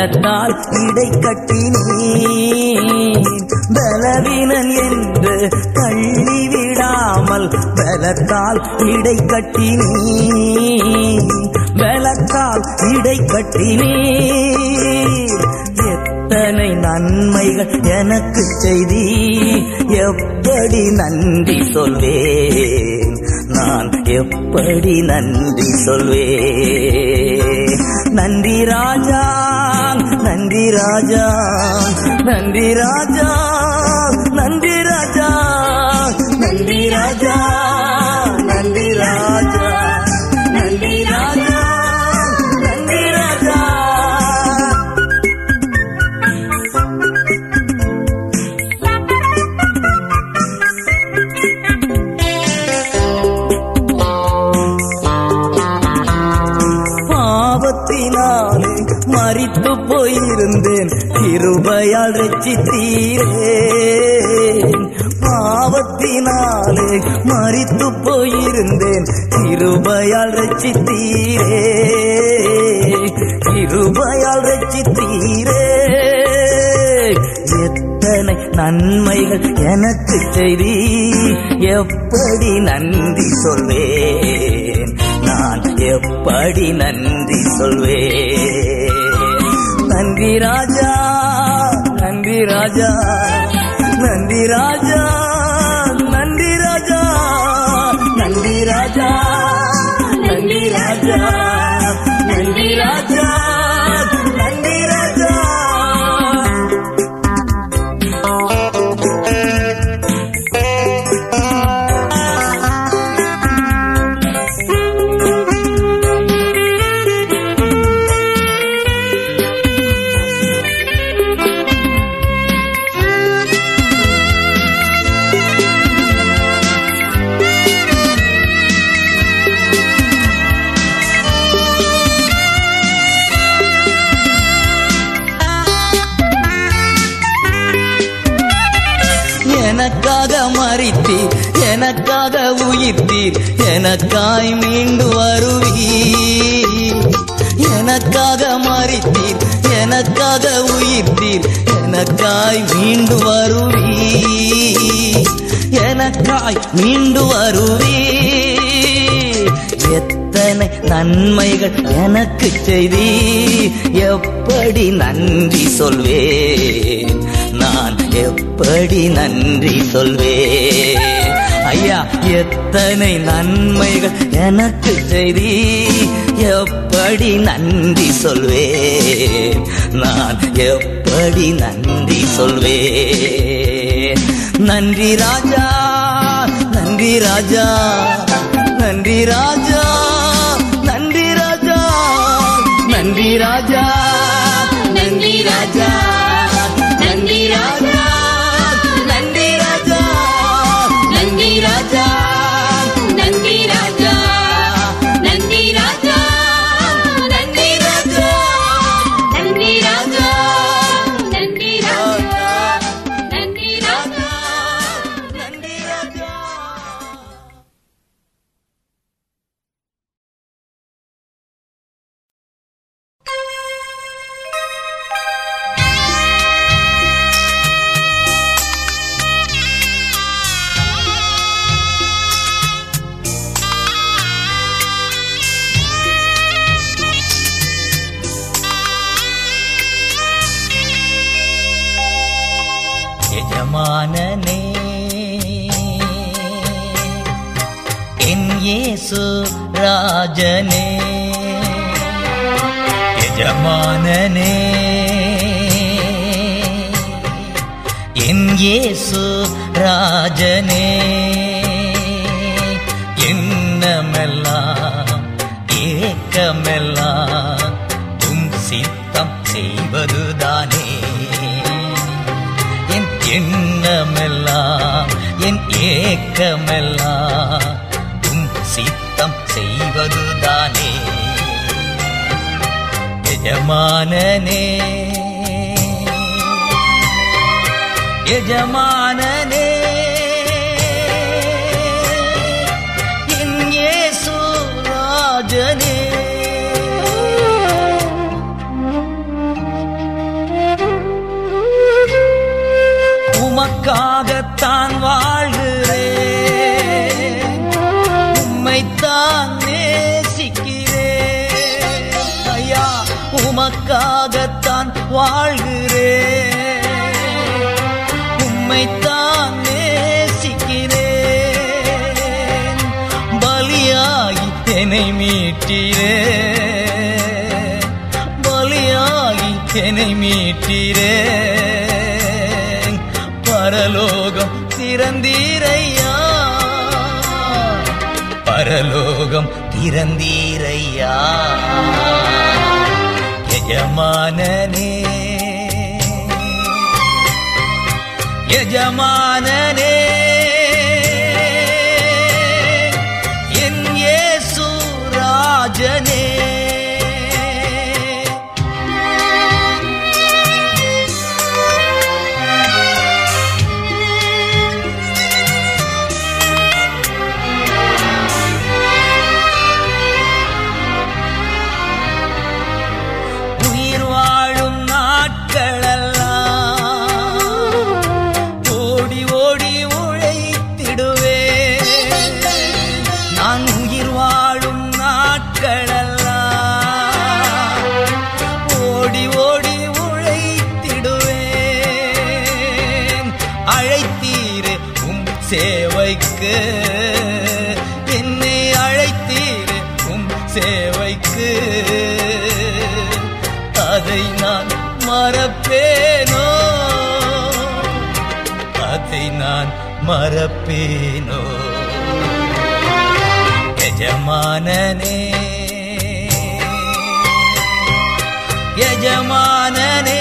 பலத்தால் இடை கட்டினீர் பலவீனன் என்று தள்ளிவிடாமல் பலத்தால் இடை கட்டினீர் பலத்தால் இடை கட்டினீர் எத்தனை நன்மைகள் எனக்கு செய்தி எப்படி நன்றி சொல்வேன்? நான் எப்படி நன்றி சொல்வேன்? நன்றி ராஜா. நன்றி ராஜா நன்றி ராஜா. கிருபையால் ரட்சித்தீரே பாவத்தினாலே மறித்து போயிருந்தேன். கிருபையால் ரட்சித்தீரே கிருபையால் ரட்சித்தீரே எத்தனை நன்மைகள் எனக்கு செய்தி. எப்படி நன்றி சொல்வேன். நான் எப்படி நன்றி சொல்வேன். நன்றி राजा नंदी राजा। எனக்காய் மீண்டு வருவீர். எனக்காக மறித்தீர். எனக்காக உயிர்த்தீர். எனக்காய் மீண்டு வருவீர். எனக்காய் மீண்டு வருவீர். எத்தனை நன்மைகள் எனக்கு செய்தி எப்படி நன்றி சொல்வேன். நான் எப்படி நன்றி சொல்வேன். ஐயா எத்தனை நன்மைகள் எனக்கு செய்தி? எப்படி நன்றி சொல்வேன்? நான் எப்படி நன்றி சொல்வேன்? நன்றி ராஜா நன்றி ராஜா நன்றி ராஜா நன்றி ராஜா நன்றி ராஜா நன்றி ராஜா நன்றி ராஜா. என்னை மீட்டீரே. பலியாகி என்னை மீட்டீரே. பரலோகம் திறந்தீரையா? பரலோகம் திறந்தீரையா? எஜமானனே எஜமானனே மறப்பேனோ? எஜமானனே எஜமானனே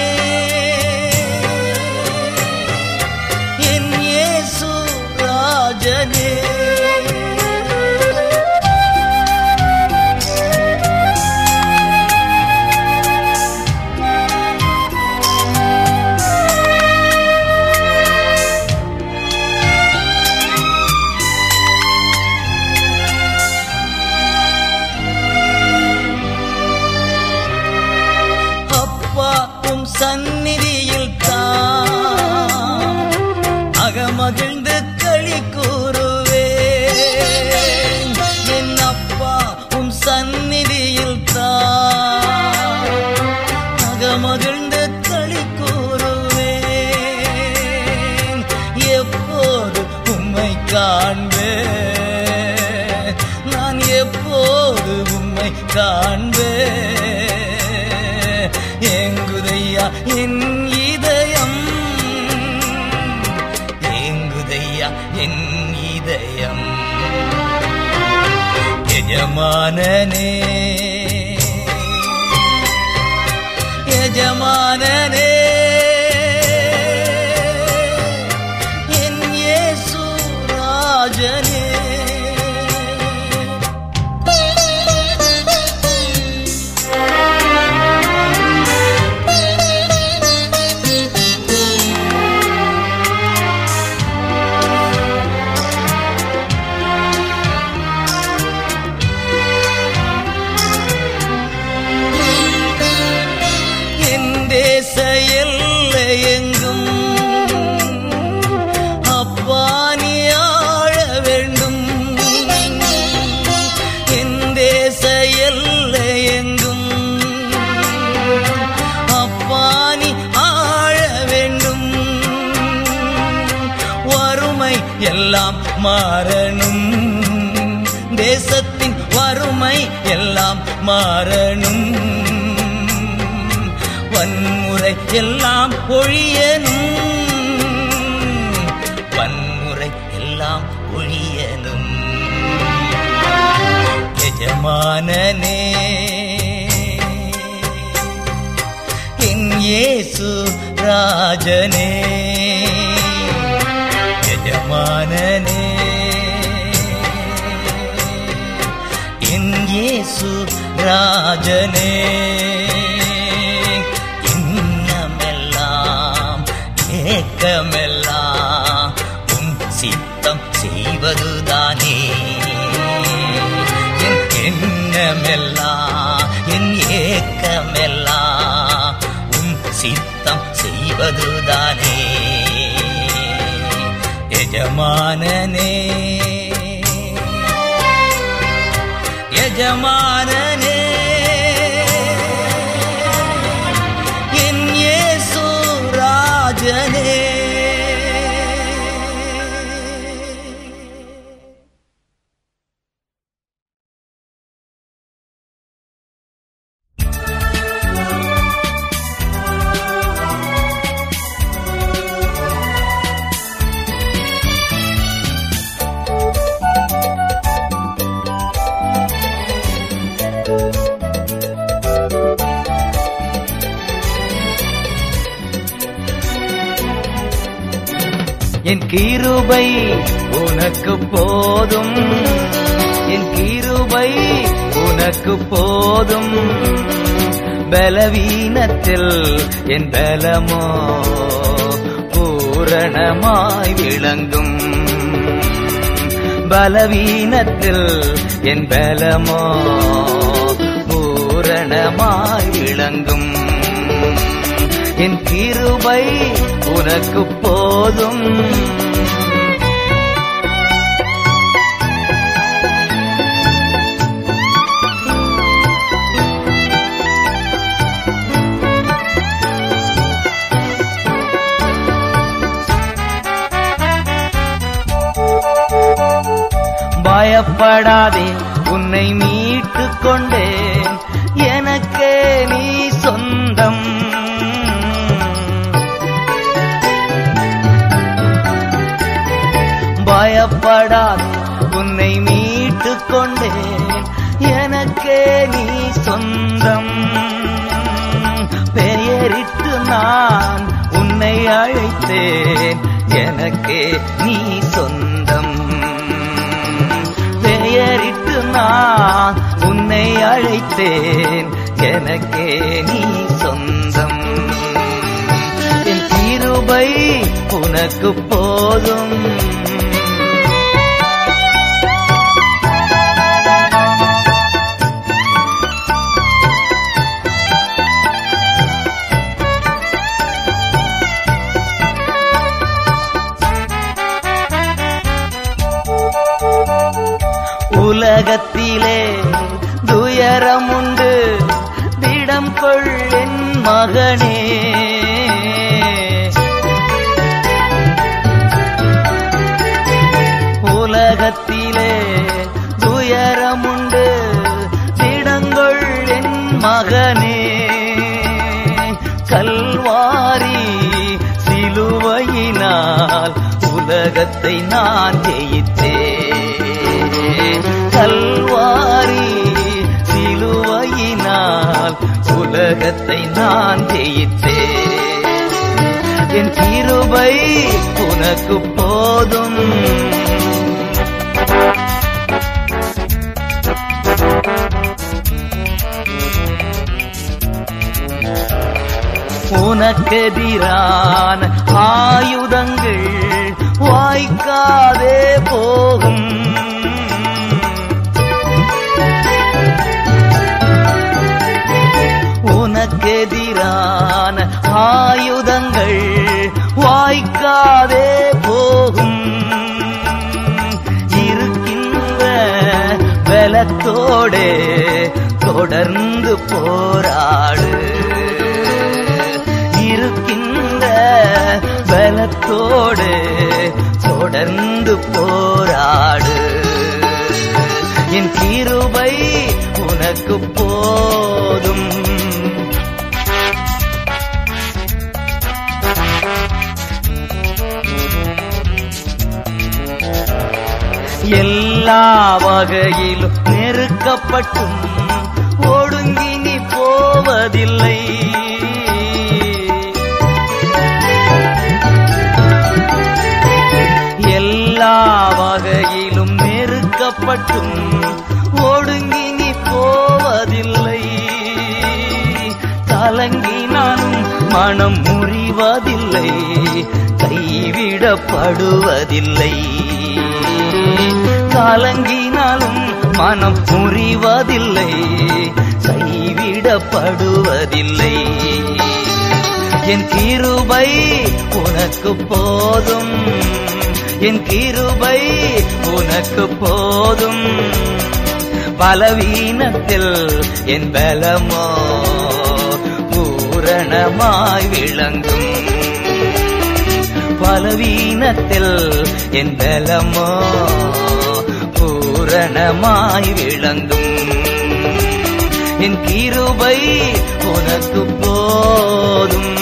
മനനേ சொந்தம். பெயரிட்டு நான் உன்னை அழைத்தேன். எனக்கே நீ சொந்தம். பெயரிட்டு நான் உன்னை அழைத்தேன். எனக்கே நீ சொந்தம். என் கிருபை உனக்கு போதும். உலகத்திலே துயரமுண்டு திடம் கொள்ளின் மகனே. உலகத்திலே துயரமுண்டு திடங்கொள் என் மகனே. கல்வாரி சிலுவையினால் உலகத்தை நான் உலகத்தை நான் ஜெயித்தேன். என் கிருபை உனக்கு போதும். உனக்கெதிரான ஆயுதங்கள் வாய்க்காதே போகும். எதிரான ஆயுதங்கள் வாய்க்காதே போகும். இருக்கின்ற பலத்தோடு தொடர்ந்து போராடு. இருக்கின்ற பலத்தோடு தொடர்ந்து போராடு. என் கிருபை உனக்கு போதும். எல்லா வகையிலும் நெருக்கப்பட்டும். ஒடுங்கி நீ போவதில்லை. எல்லா வகையிலும் நெருக்கப்பட்டும். ஒடுங்கி நீ போவதில்லை. கலங்கினாலும் மனம் முறிவதில்லை. கைவிடப்படுவதில்லை. கலங்கினாலும் மனம் புரிவதில்லை கைவிடப்படுவதில்லை. என் கிருபை உனக்கு போதும் என் கிருபை உனக்கு போதும். பலவீனத்தில் என் பலமோ பூரணமாய் விளங்கும். பலவீனத்தில் என் பலமோ பூரணமாய் விளங்கும். என் கிருபை உனக்கு போதும்.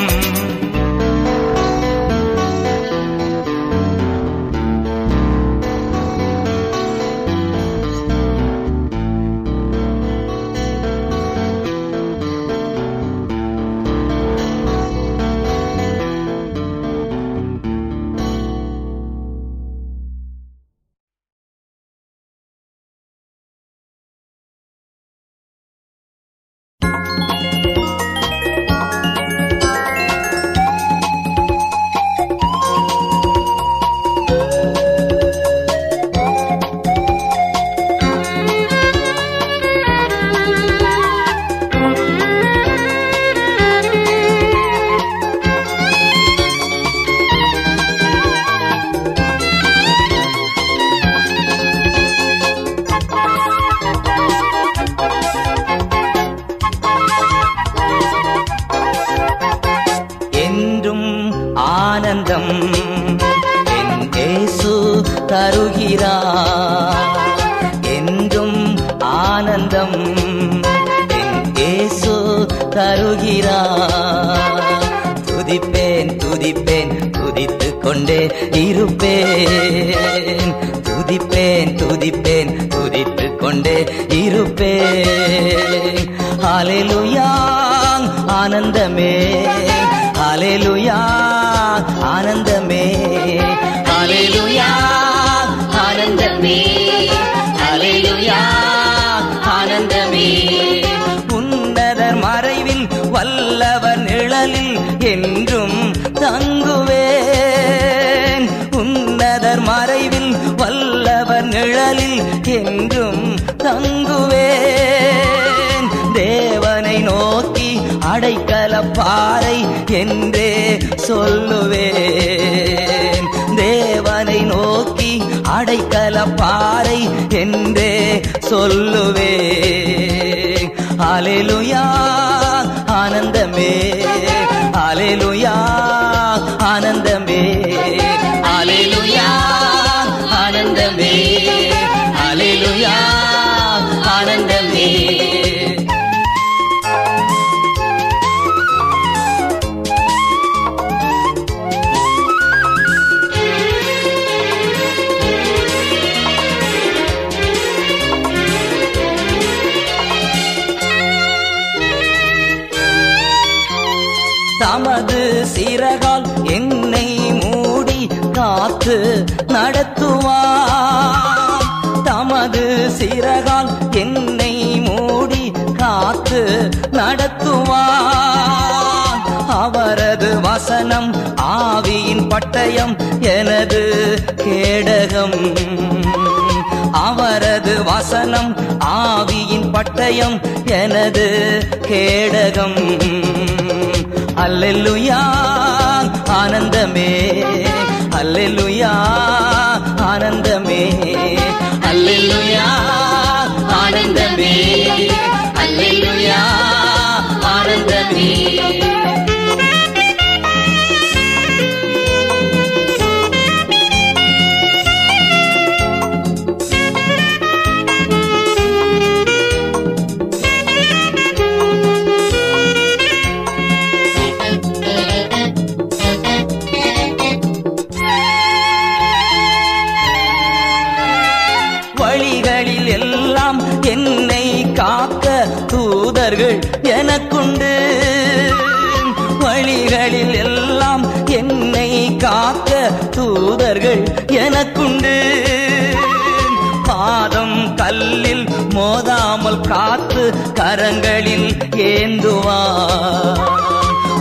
கரங்களில்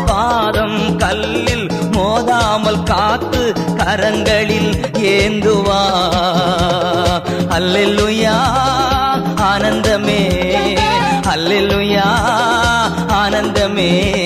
பாதம் கல்லில் மோதாமல் காத்து கரங்களில் ஏந்துவா. அல்லெல்லுயா ஆனந்தமே. அல்லெல்லுயா ஆனந்தமே.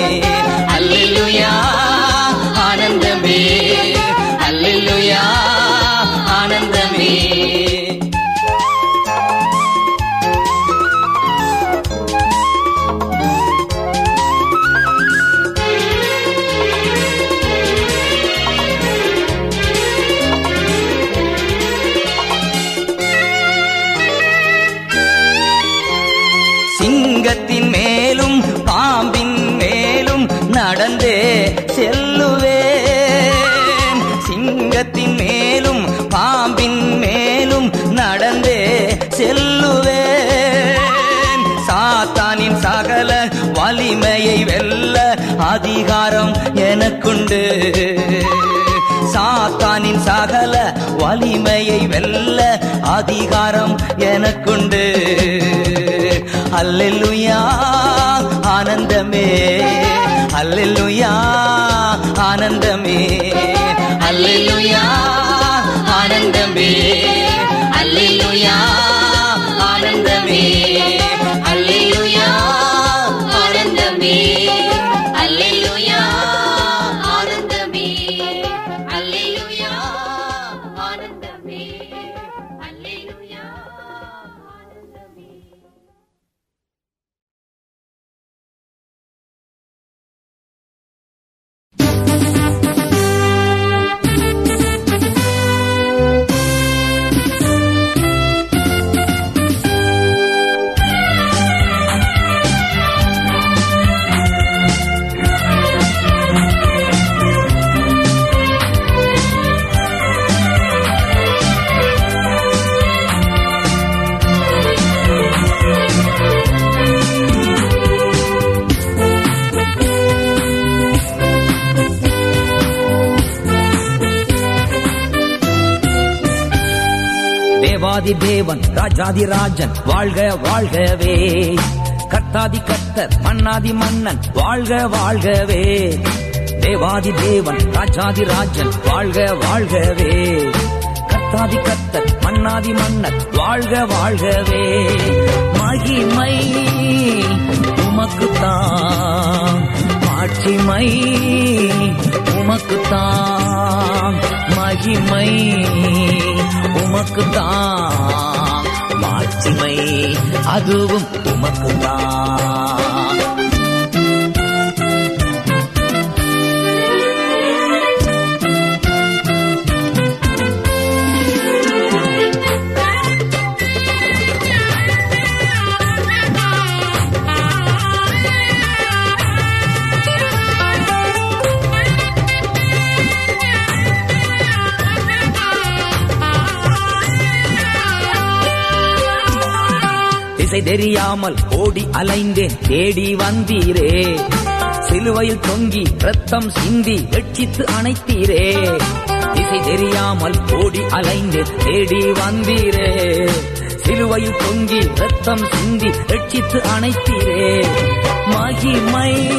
எனக்குண்டு சாத்தானின் சகல வலிமையை வெல்ல அதிகாரம் எனக்குண்டு. அல்லெல்லுயா ஆனந்தமே. அல்லெல்லுயா ஆனந்தமே. அல்லெல்லுயா ஆனந்தமே. அல்லெல்லுயா ஆனந்தமே. ராஜன் வாழ்க வாழ்கவே. கர்த்தாதி கர்த்தர் மன்னாதி மன்னன் வாழ்க வாழ்கவே. தேவாதி தேவன் ராஜாதி ராஜன் வாழ்க வாழ்கவே. கர்த்தாதி கர்த்தர் மன்னாதி மன்னன் வாழ்க வாழ்கவே. மகிமை உமக்குத்தான் மாட்சிமை உமக்குத்தான் மகிமை உமக்குத்தான். மகிமை அதுவும் உமக்குதான். திசை தெரியாமல் ஓடி அலைந்தேன். தேடி வந்தீரே. சிலுவையில் தொங்கி ரத்தம் சிந்தி வெட்சித்து அணைத்தீரே. திசை தெரியாமல் ஓடி அலைந்தேன். தேடி வந்தீரே. சிலுவையில் தொங்கி ரத்தம் சிந்தி ரட்சித்து அணைத்தீரே. மகிமை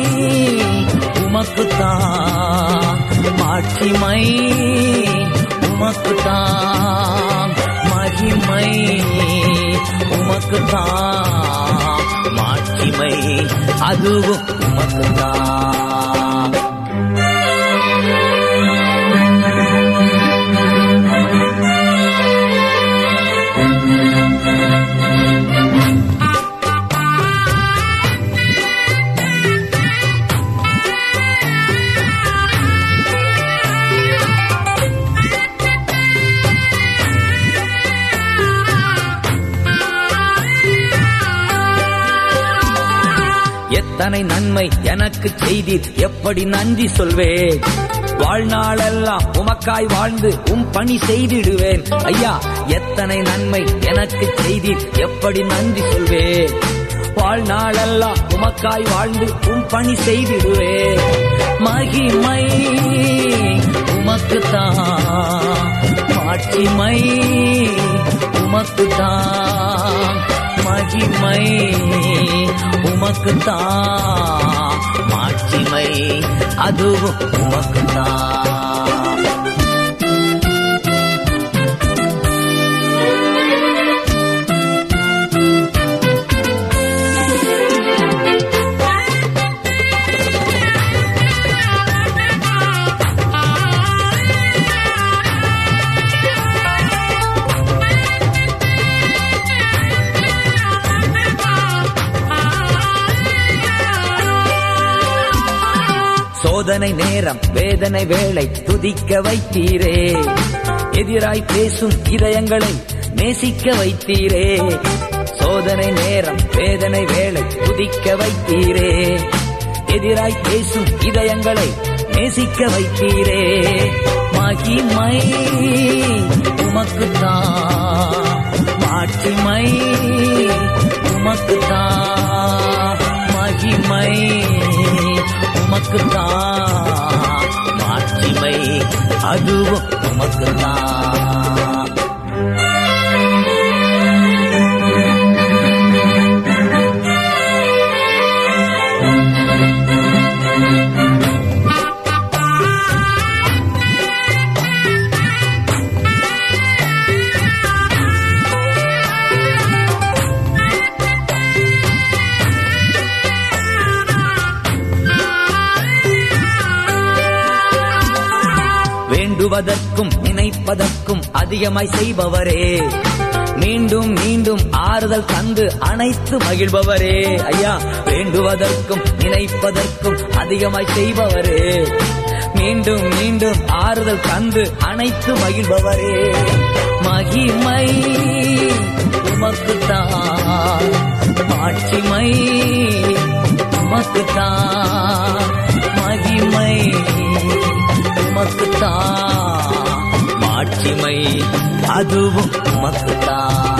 உமக்குத்தான். மாட்சிமை உமக்குத்தான். மகிமை. உமக்குத்தான் மாட்சிமை. அதுவும் உமக்குத்தான் எத்தனை நன்மை எனக்கு செய்தீர். எப்படி நன்றி சொல்வேன்? வாழ்நாளெல்லாம் உமக்காய் வாழ்ந்து உம் பணி செய்திடுவேன். ஐயா எத்தனை நன்மை எனக்கு செய்தீர். எப்படி நன்றி சொல்வேன்? வாழ்நாளெல்லாம் உமக்காய் வாழ்ந்து உம் பணி செய்திடுவே மகிமை உமக்குத்தான். மாட்சிமை உமக்குத்தான். மகிமை உமக்குத்தான் மாட்சிமை அதுவும் உமக்குத்தான் சோதனை நேரம் வேதனை வேளை துதிக்க வைத்தீரே. எதிராய் பேசும் இதயங்களை நேசிக்க வைத்தீரே. சோதனை நேரம் வேதனை வேளை துதிக்க வைத்தீரே. எதிராய் பேசும் இதயங்களை நேசிக்க வைத்தீரே. மகிமை உமக்குத்தான். மாட்சிமை உமக்குத்தான். மகிமை உமக்குத்தான் மாட்சிமை அதுவும் உமக்குத்தான் அதிகமாய் செய்பவரே. மீண்டும் மீண்டும் ஆறுதல் தந்து அனைத்து மகிழ்பவரே. ஐயா வேண்டுவதற்கும் நினைப்பதற்கும் அதிகமாய் செய்பவரே. மீண்டும் மீண்டும் ஆறுதல் தந்து அனைத்து மகிழ்பவரே. மகிமை உமக்குத்தான் மாட்சிமை உமக்குத்தான் மகிமை உமக்குத்தான். ஆட்சிமை அதுவும் உமக்குத்தான்.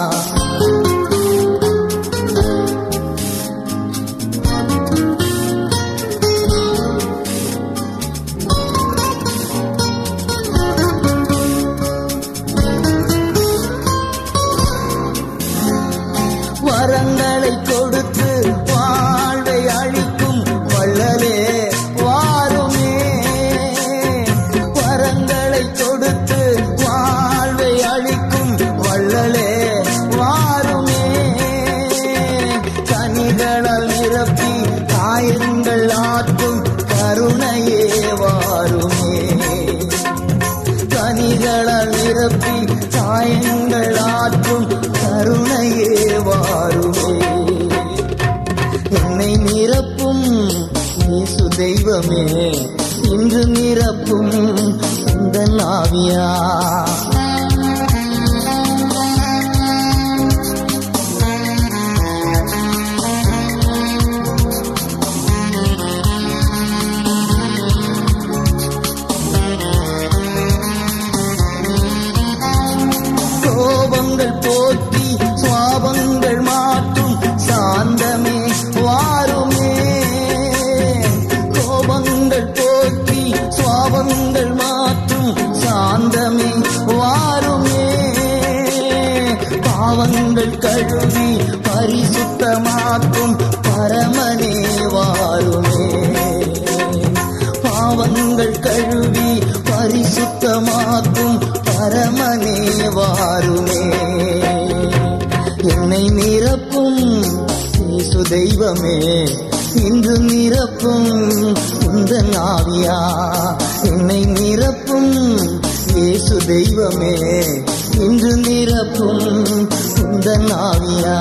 喵 தெய்வமே இன்று நிரப்பும் இந்த ஆவியா? என்னை நிரப்பும் இயேசு தெய்வமே இன்று நிரப்பும் இந்த ஆவியா?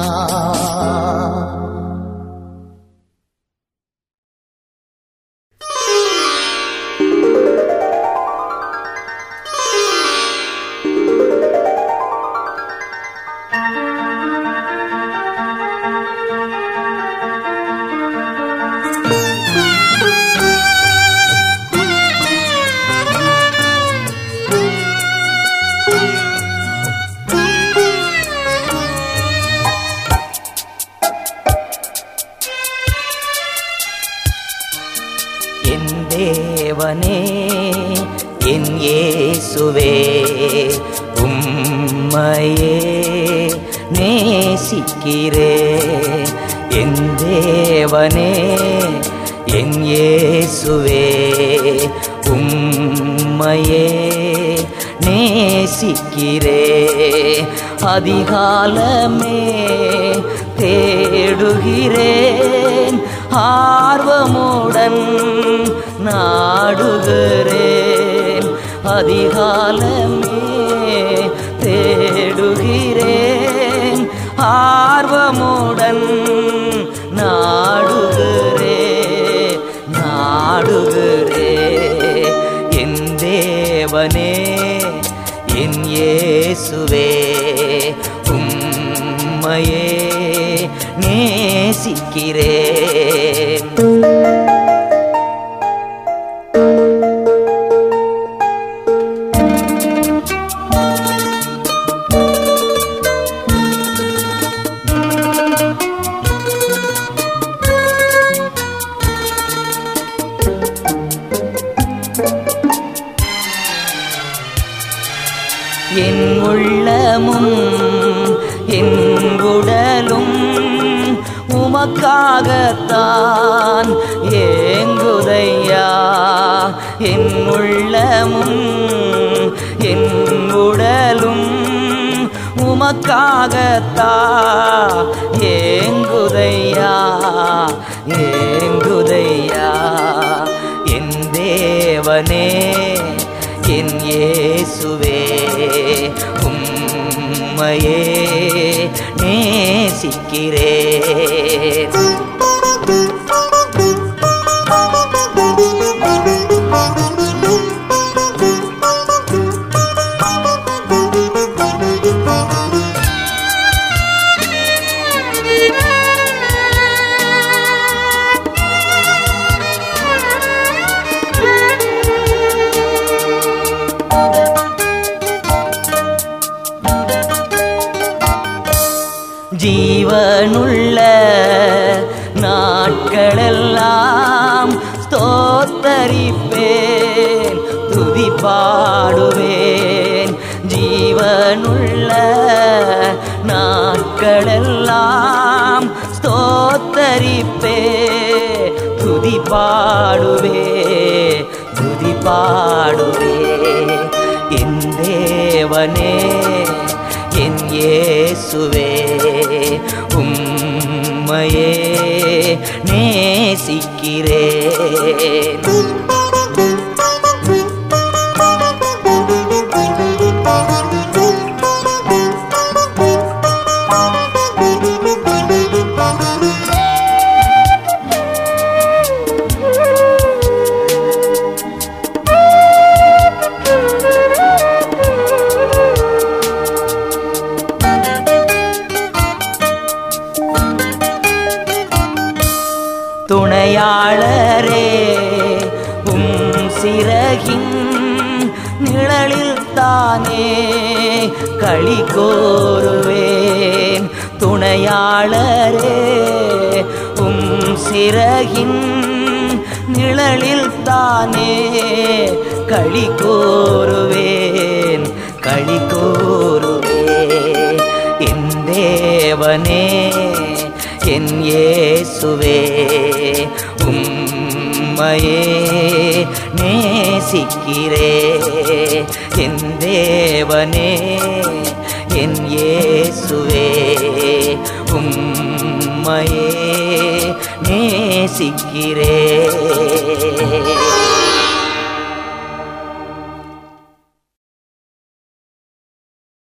quiere.